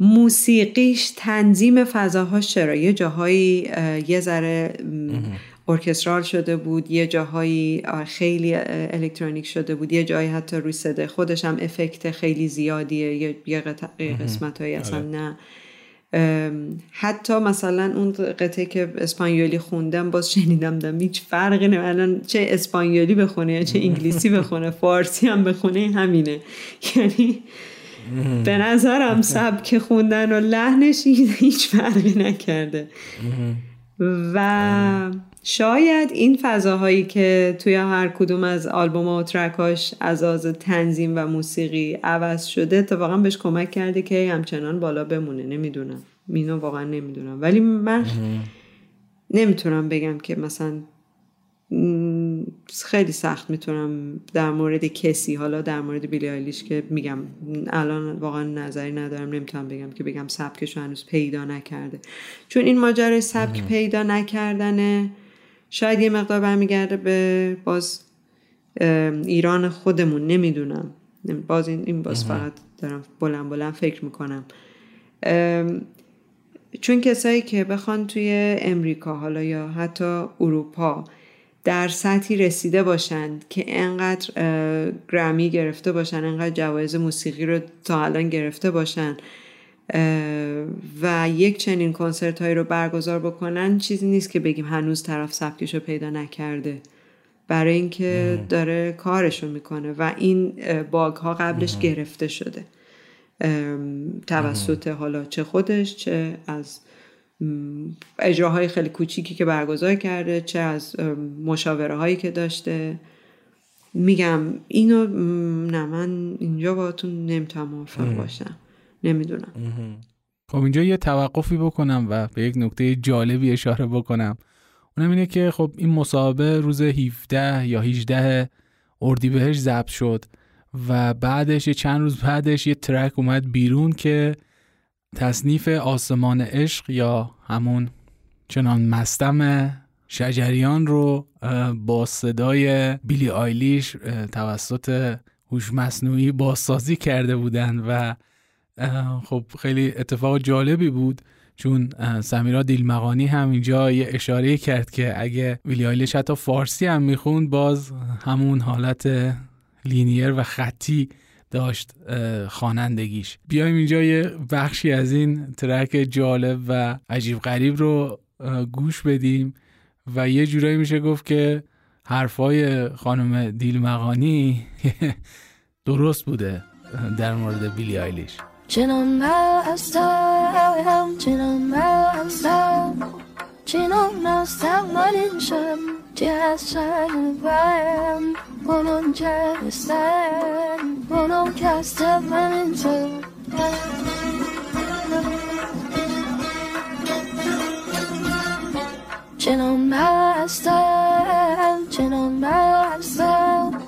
موسیقیش تنظیم فضاهاش چرا؟ یه جاهایی یه ذره ارکسترال شده بود یه جاهایی خیلی الکترونیک شده بود یه جایی حتی روی صده خودش هم افکت خیلی زیادیه. یه قسمت هایی اصلا آره. نه. حتی مثلا اون قطعه که اسپانیولی خوندم باز شنیدم دم هیچ فرقی نه الان چه اسپانیولی بخونه یا چه انگلیسی بخونه فارسی هم بخونه همینه. یعنی به نظرم سبک خوندن و لحنش هیچ فرقی نکرده. و شاید این فضاهایی که توی هر کدوم از آلبوم و ترکاش از آز تنظیم و موسیقی عوض شده اتفاقا بهش کمک کرده که همچنان بالا بمونه. نمی‌دونم. مینو واقعا نمی‌دونم. ولی من نمی‌تونم بگم که مثلا خیلی سخت می‌تونم در مورد کسی حالا در مورد بیلی آیلیش که میگم الان واقعا نظری ندارم نمی‌تونم بگم که بگم سبکش هنوز پیدا نکرده. چون این ماجرای سبک پیدا نکردنه شاید یه مقدار برمیگرده به باز ایران خودمون نمی‌دونم. باز این, این باز فقط دارم بلند بلند فکر می‌کنم. چون کسایی که بخوان توی امریکا حالا یا حتی اروپا در سطحی رسیده باشند که انقدر گرمی گرفته باشن انقدر جوایز موسیقی رو تا الان گرفته باشن و یک چنین کنسرت هایی رو برگزار بکنن چیزی نیست که بگیم هنوز طرف سبکش رو پیدا نکرده. برای اینکه داره کارش رو می‌کنه و این باگ ها قبلش گرفته شده. توسط حالا چه خودش چه از اجراهای خیلی کوچیکی که برگزار کرده چه از مشاوره هایی که داشته. میگم اینو نه من اینجا باهاتون نمی‌تونم موافق باشم. نمی‌دونم. خب اینجا یه توقفی بکنم و به یک نکته جالبی اشاره بکنم. اونم اینه که خب این مسابقه روز 17 یا 18 اردیبهشت ضبط شد و بعدش یه چند روز بعدش یه ترک اومد بیرون که تصنیف آسمان عشق یا همون چنان مستم شجریان رو با صدای بیلی آیلیش توسط هوش مصنوعی بازسازی کرده بودن و خب خیلی اتفاق جالبی بود چون سمیرا دیلمقانی هم اینجا یه اشاره کرد که اگه ویلی آیلیش حتی فارسی هم می‌خوند باز همون حالت لینیر و خطی داشت خوانندگیش. بیایم اینجا یه بخشی از این ترک جالب و عجیب غریب رو گوش بدیم و یه جورایی میشه گفت که حرفای خانم دیل مقانی درست بوده در مورد بیلی آیلیش. چنان چنان مستم من این شب جسد برم اونم جستم اونم کستم من این شب چنان مستم چنان مستم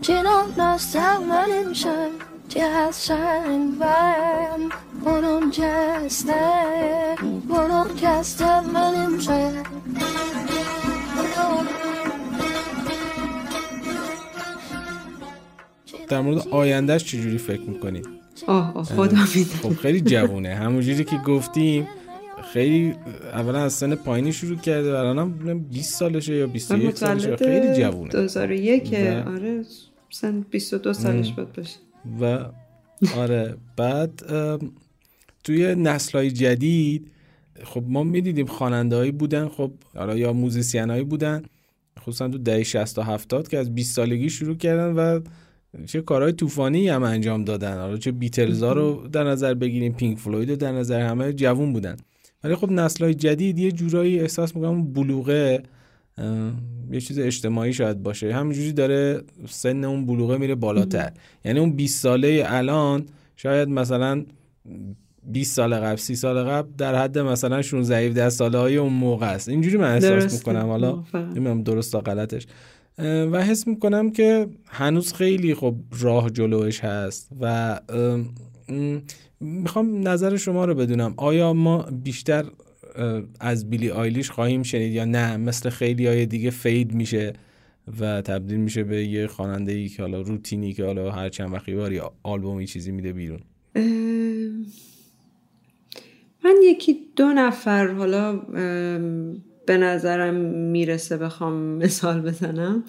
چنان مستم من این شب جسد برم اونم جستم اونم کستم من این شب در مورد آیندهش چجوری فکر می‌کنید؟ آه آه خدا خب خیلی جوونه. همونجوری که گفتیم خیلی اولا از سن پایینی شروع کرده الان هم 20 سالشه یا 21 سالشه. خیلی جوونه. 2001 آره سن 22 سالش بود باشه. و آره بعد توی نسل های جدید خب ما می‌دیدیم خوانندهایی بودن خب حالا یا موزیسین بودن خصوصا تو دهه 60 تا 70 که از 20 سالگی شروع کردن و چه کارهای طوفانی هم انجام دادن. حالا چه بیتلزا رو در نظر بگیریم پینک فلوید رو در نظر همه جوون بودن. ولی خب نسل‌های جدید یه جورایی احساس می‌کنم بلوغه یه چیز اجتماعی شاید باشه. همینجوری داره سن اون بلوغه میره بالاتر. یعنی اون 20 ساله الان شاید مثلا 20 سال قبل 30 سال قبل در حد مثلا 16 17 ساله های اون موقع است. اینجوری من احساس می‌کنم. حالا نمی‌دونم درست تا غلطش. و حس می‌کنم که هنوز خیلی خب راه جلوش هست و می‌خوام نظر شما رو بدونم. آیا ما بیشتر از بیلی آیلیش خواهیم شنید یا نه؟ مثل خیلی های دیگه fade میشه و تبدیل میشه به یه خواننده ای که حالا روتینی که حالا هر چند وقتی باری آلبومی چیزی میده بیرون. من یکی دو نفر حالا به نظرم می‌رسه بخوام مثال بزنم.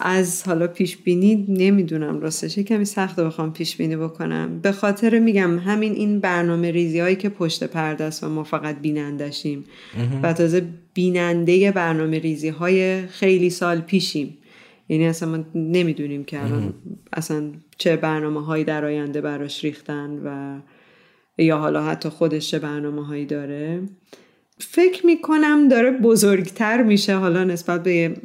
از حالا پیش بینی نمی‌دونم راستش کمی سخته بخوام پیش بینی بکنم. به خاطر میگم همین این برنامه ریزی هایی که پشت پرده است و ما فقط بینندشیم و تازه بیننده برنامه ریزی های خیلی سال پیشیم. یعنی اصلا ما نمی‌دونیم که الان اصلا چه برنامه هایی در آینده براش ریختن و یا حالا حتی خودش چه برنامه هایی داره. فکر می‌کنم داره بزرگتر میشه حالا نسبت به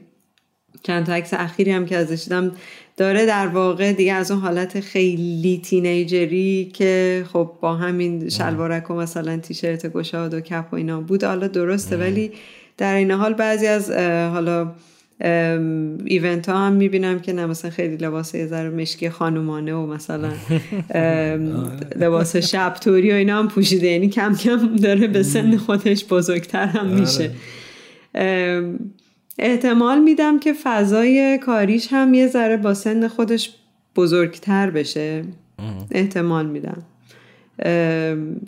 چند تا عکس اخیری هم که ازش دیدم داره در واقع دیگه از اون حالت خیلی تینیجری که خب با همین شلوارک و مثلا تیشرت گشاد و کپ و اینا بود. حالا درسته ولی در این حال بعضی از حالا ایونت ها هم می‌بینم که نه مثلا خیلی لباس یه ذره مشکی خانومانه و مثلا. لباس شب توری و اینا هم پوشیده. یعنی کم کم داره به سن خودش بزرگتر هم آره. میشه. احتمال میدم که فضای کاریش هم یه ذره با سن خودش بزرگتر بشه. احتمال میدم.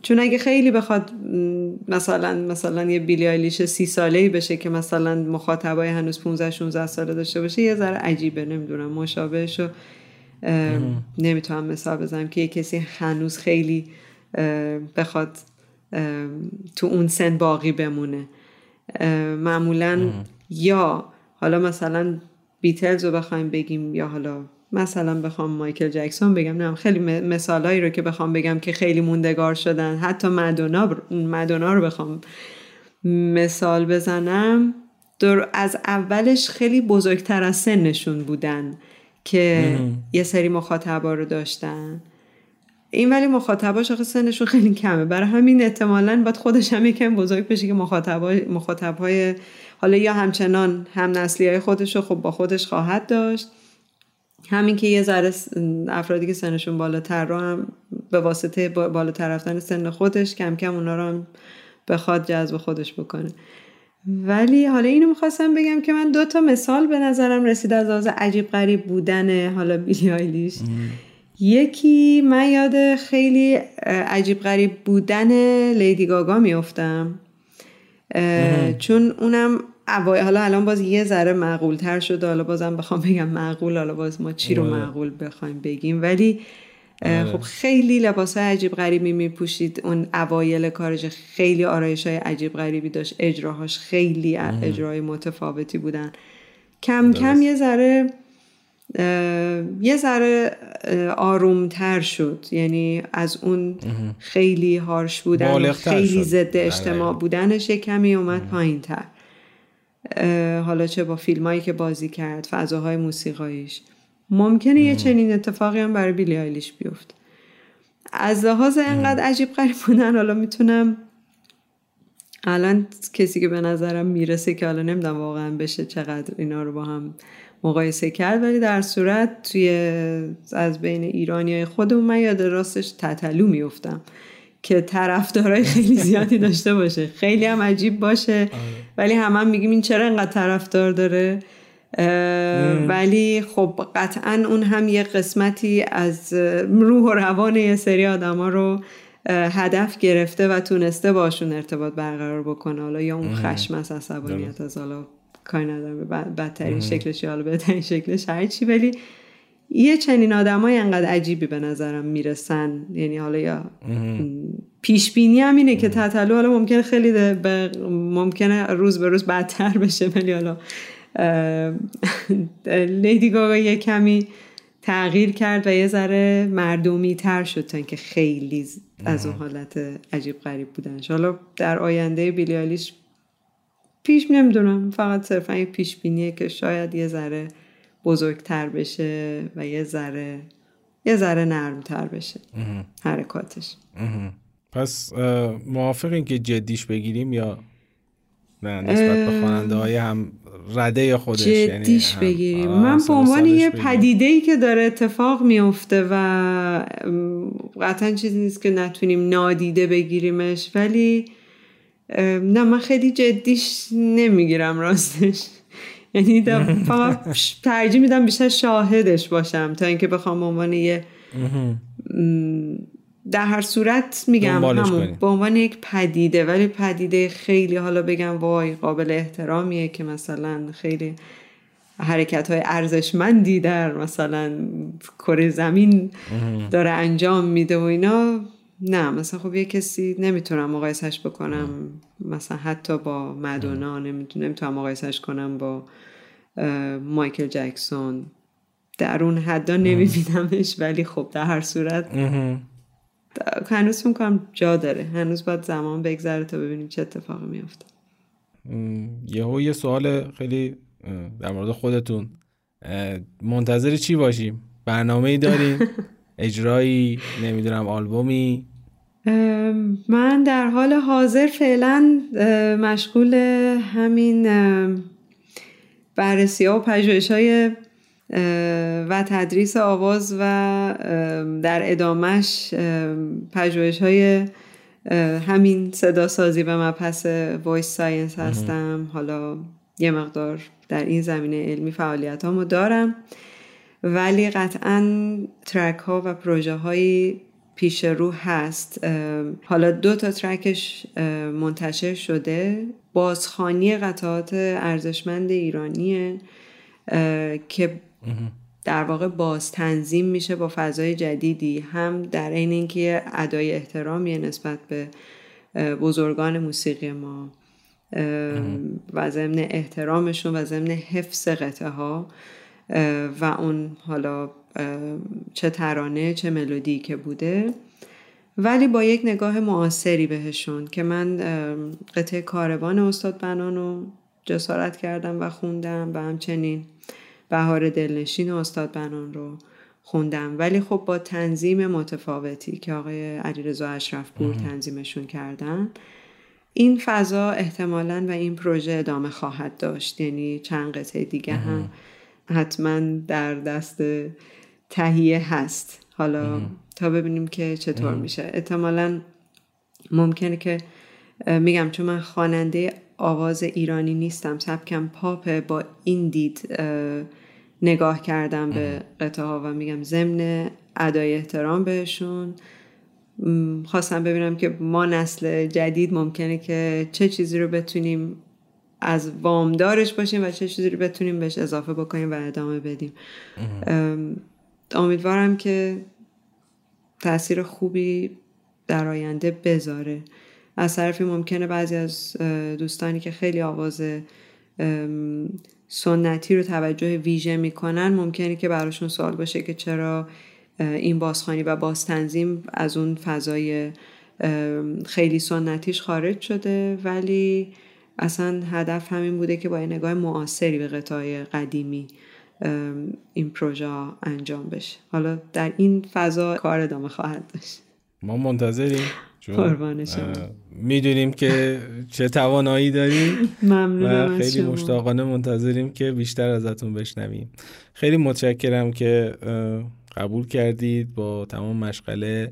چون اگه خیلی بخواد مثلا مثلا یه بیلی آیلیش سی ساله ای بشه که مثلا مخاطبای هنوز 15 16 ساله داشته باشه یه ذره عجیبه نمی‌دونم مشابهشو نمی‌تونم مثال بزنم که یه کسی هنوز خیلی بخواد تو اون سن باقی بمونه. معمولا یا حالا مثلا بیتلز رو بخوایم بگیم یا حالا مثلا بخوام مایکل جکسون بگم نه خیلی مثالایی رو که بخوام بگم که خیلی موندگار شدن. حتی مدونا مدونا رو بخوام مثال بزنم. در از اولش خیلی بزرگتر از سنشون بودن که یه سری مخاطبا رو داشتن. این ولی مخاطباش آخه سنشون خیلی کمه. برای همین احتمالا باید خودش هم یکم بزرگ بشه که مخاطبای مخاطبهای حالا یا همچنان هم نسلی های خودش رو خب با خودش خواهد داشت. همین که یه ذره افرادی که سنشون بالاتر رو هم به واسطه بالاتر رفتن سن خودش کم کم اونا رو هم بخواد جذب خودش بکنه. ولی حالا اینو می‌خواستم بگم که من دو تا مثال به نظرم رسید از آز عجیب غریب بودن حالا بیلی آیلیش یکی من یاد خیلی عجیب غریب بودن لیدی گاگا میفتم چون اونم حالا الان باز یه ذره معقول تر شده حالا بازم بخوام بگم معقول حالا باز ما چی رو آره. معقول بخوایم بگیم. ولی آره. خب خیلی لباس های عجیب غریبی میپوشید. اون اوایل کارش خیلی آرایش های عجیب غریبی داشت. اجراهاش خیلی اجرای متفاوتی بودن. کم کم یه ذره یه ذره آرومتر شد. یعنی از اون خیلی هارش بودن خیلی ضد بله. اجتماع بودنش یه کمی اومد پایین تر حالا چه با فیلمایی که بازی کرد فضاهای موسیقاییش. ممکنه یه چنین اتفاقی هم برای بیلی آیلیش بیفت از لحاظ انقدر عجیب غریب بودن حالا می‌تونم الان کسی که به نظرم می‌رسه که حالا نمی‌دونم واقعا بشه چقدر اینا رو با هم مقایسه کرد ولی در صورت توی از بین ایرانی های خودمون من یاد راستش تتلو میفتم که طرفدارای خیلی زیادی داشته باشه. خیلی هم عجیب باشه. آره. ولی همه هم میگیم این چرا انقدر طرفدار داره؟ ولی خب قطعا اون هم یه قسمتی از روح و روان یه سری آدما رو هدف گرفته و تونسته باشون ارتباط برقرار بکنه. حالا یا اون خشم از عصبانیت از حالا کاری ندارم. بدترین شکلش یا حالا بهترین شکلش هرچی ولی یه چنین آدمای انقدر عجیبی به نظرم می‌رسن. یعنی حالا یا پیش بینی هم اینه که تطلو حالا ممکنه خیلی ممکنه روز به روز بدتر بشه ولی حالا لیدی گاگا یه کمی تغییر کرد و یه ذره مردمی تر شد تا اینکه خیلی از اون حالت عجیب غریب بودنش. حالا در آینده بیلیالیش پیش نمی‌دونم فقط صرفا یه پیش بینیه که شاید یه ذره بزرگتر بشه و یه ذره یه ذره نرمتر بشه. حرکاتش. پس موافقین که جدیش بگیریم یا نه؟ نسبت به خواننده های هم رده خودش یعنی جدیش یعنی بگیریم. من به عنوان یه پدیده ای که داره اتفاق میفته و قطعا چیزی نیست که نتونیم نادیده بگیریمش ولی نه من خیلی جدیش نمی‌گیرم راستش. یعنی فقط ترجیح میدم بیشتر شاهدش باشم تا اینکه بخوام به عنوان یه در هر صورت میگم همون به عنوان یک پدیده ولی پدیده خیلی حالا بگم وای قابل احترامیه که مثلا خیلی حرکت های ارزشمندی در مثلا کره زمین داره انجام میده و اینا. نه مثلا خب یه کسی نمی‌تونم مقایسش بکنم. مثلا حتی با مدونا نمی‌تونم مقایسش کنم با مایکل جکسون. در اون حدا نمیبینمش ولی خب در هر صورت هنوز می‌کنم جا داره. هنوز باید زمان بگذره تا ببینیم چه اتفاقی میفته یهو یه سوال خیلی در مورد خودتون. منتظر چی باشیم؟ برنامه ای داریم؟ اجرایی؟ نمی‌دونم آلبومی؟ من در حال حاضر فعلا مشغول همین بررسی ها و پژوهش های و تدریس آواز و در ادامش پژوهش های همین صدا سازی و مبحث voice science هستم. حالا یه مقدار در این زمینه علمی فعالیت هامو دارم. ولی قطعا ترک ها و پروژه های پیش رو هست. حالا دو تا ترکش منتشر شده. بازخانی قطعات ارزشمند ایرانیه که در واقع باز تنظیم میشه با فضای جدیدی. هم در این اینکه ادای احترامی نسبت به بزرگان موسیقی ما. و ضمن احترامشون و ضمن حفظ قطعه ها و اون حالا چه ترانه چه ملودی که بوده. ولی با یک نگاه معاصری بهشون که من قطعه کاروان استاد بنان رو جسارت کردم و خوندم و همچنین بهار دلنشین استاد بنان رو خوندم. ولی خب با تنظیم متفاوتی که آقای علیرضا اشرفپور تنظیمشون کردن این فضا احتمالا و این پروژه ادامه خواهد داشت. یعنی چند قطعه دیگه هم حتما در دست تهیه هست. حالا تا ببینیم که چطور میشه. احتمالا ممکنه که میگم چون من خواننده آواز ایرانی نیستم سبکم پاپ با این دید نگاه کردم به قطعه ها و میگم ضمن ادای احترام بهشون. خواستم ببینم که ما نسل جدید ممکنه که چه چیزی رو بتونیم از وامدارش باشیم و چه چیزی رو بتونیم بهش اضافه بکنیم و ادامه بدیم. امیدوارم که تاثیر خوبی در آینده بذاره. از طرفی ممکنه بعضی از دوستانی که خیلی آواز سنتی رو توجه ویژه می‌کنن ممکنه که براشون سوال باشه که چرا این بازخانی و بازتنظیم از اون فضای خیلی سنتیش خارج شده ولی اصلا هدف همین بوده که با نگاه معاصری به قطعه قدیمی این پروژه انجام بشه. حالا در این فضا کار ادامه خواهد داشت. ما منتظریم. می‌دونیم که چه توانایی داریم و خیلی مشتاقانه منتظریم که بیشتر ازتون بشنویم. خیلی متشکرم که قبول کردید با تمام مشغله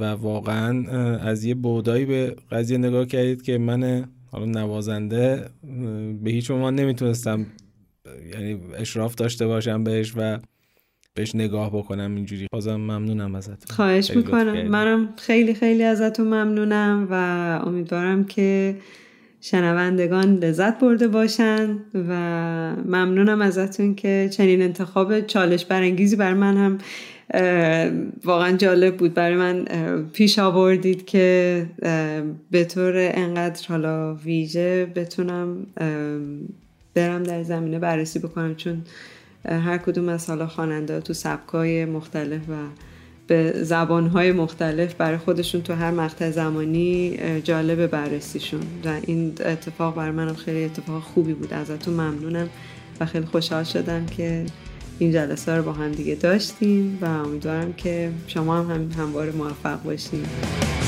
و واقعا از یه بودایی به قضیه نگاه کردید که من حالا نوازنده به هیچ عنوان نمی‌تونستم یعنی اشراف داشته باشم بهش و بهش نگاه بکنم اینجوری. بازم ممنونم ازتون. خواهش می‌کنم. منم خیلی خیلی ازتون ممنونم و امیدوارم که شنوندگان لذت برده باشن و ممنونم ازتون که چنین انتخاب چالش برانگیزی بر من هم واقعا جالب بود. برای من پیش آوردید که به طور انقدر حالا ویژه بتونم برم در زمینه بررسی بکنم چون هر کدوم از حالا خواننده تو سبکای مختلف و به زبانهای مختلف برای خودشون تو هر مقطع زمانی جالب بررسیشون. و این اتفاق برای منم خیلی اتفاق خوبی بود. ازتون ممنونم و خیلی خوشحال شدم که این جلسه رو با هم دیگه داشتیم و امیدوارم که شما هم همواره موفق باشید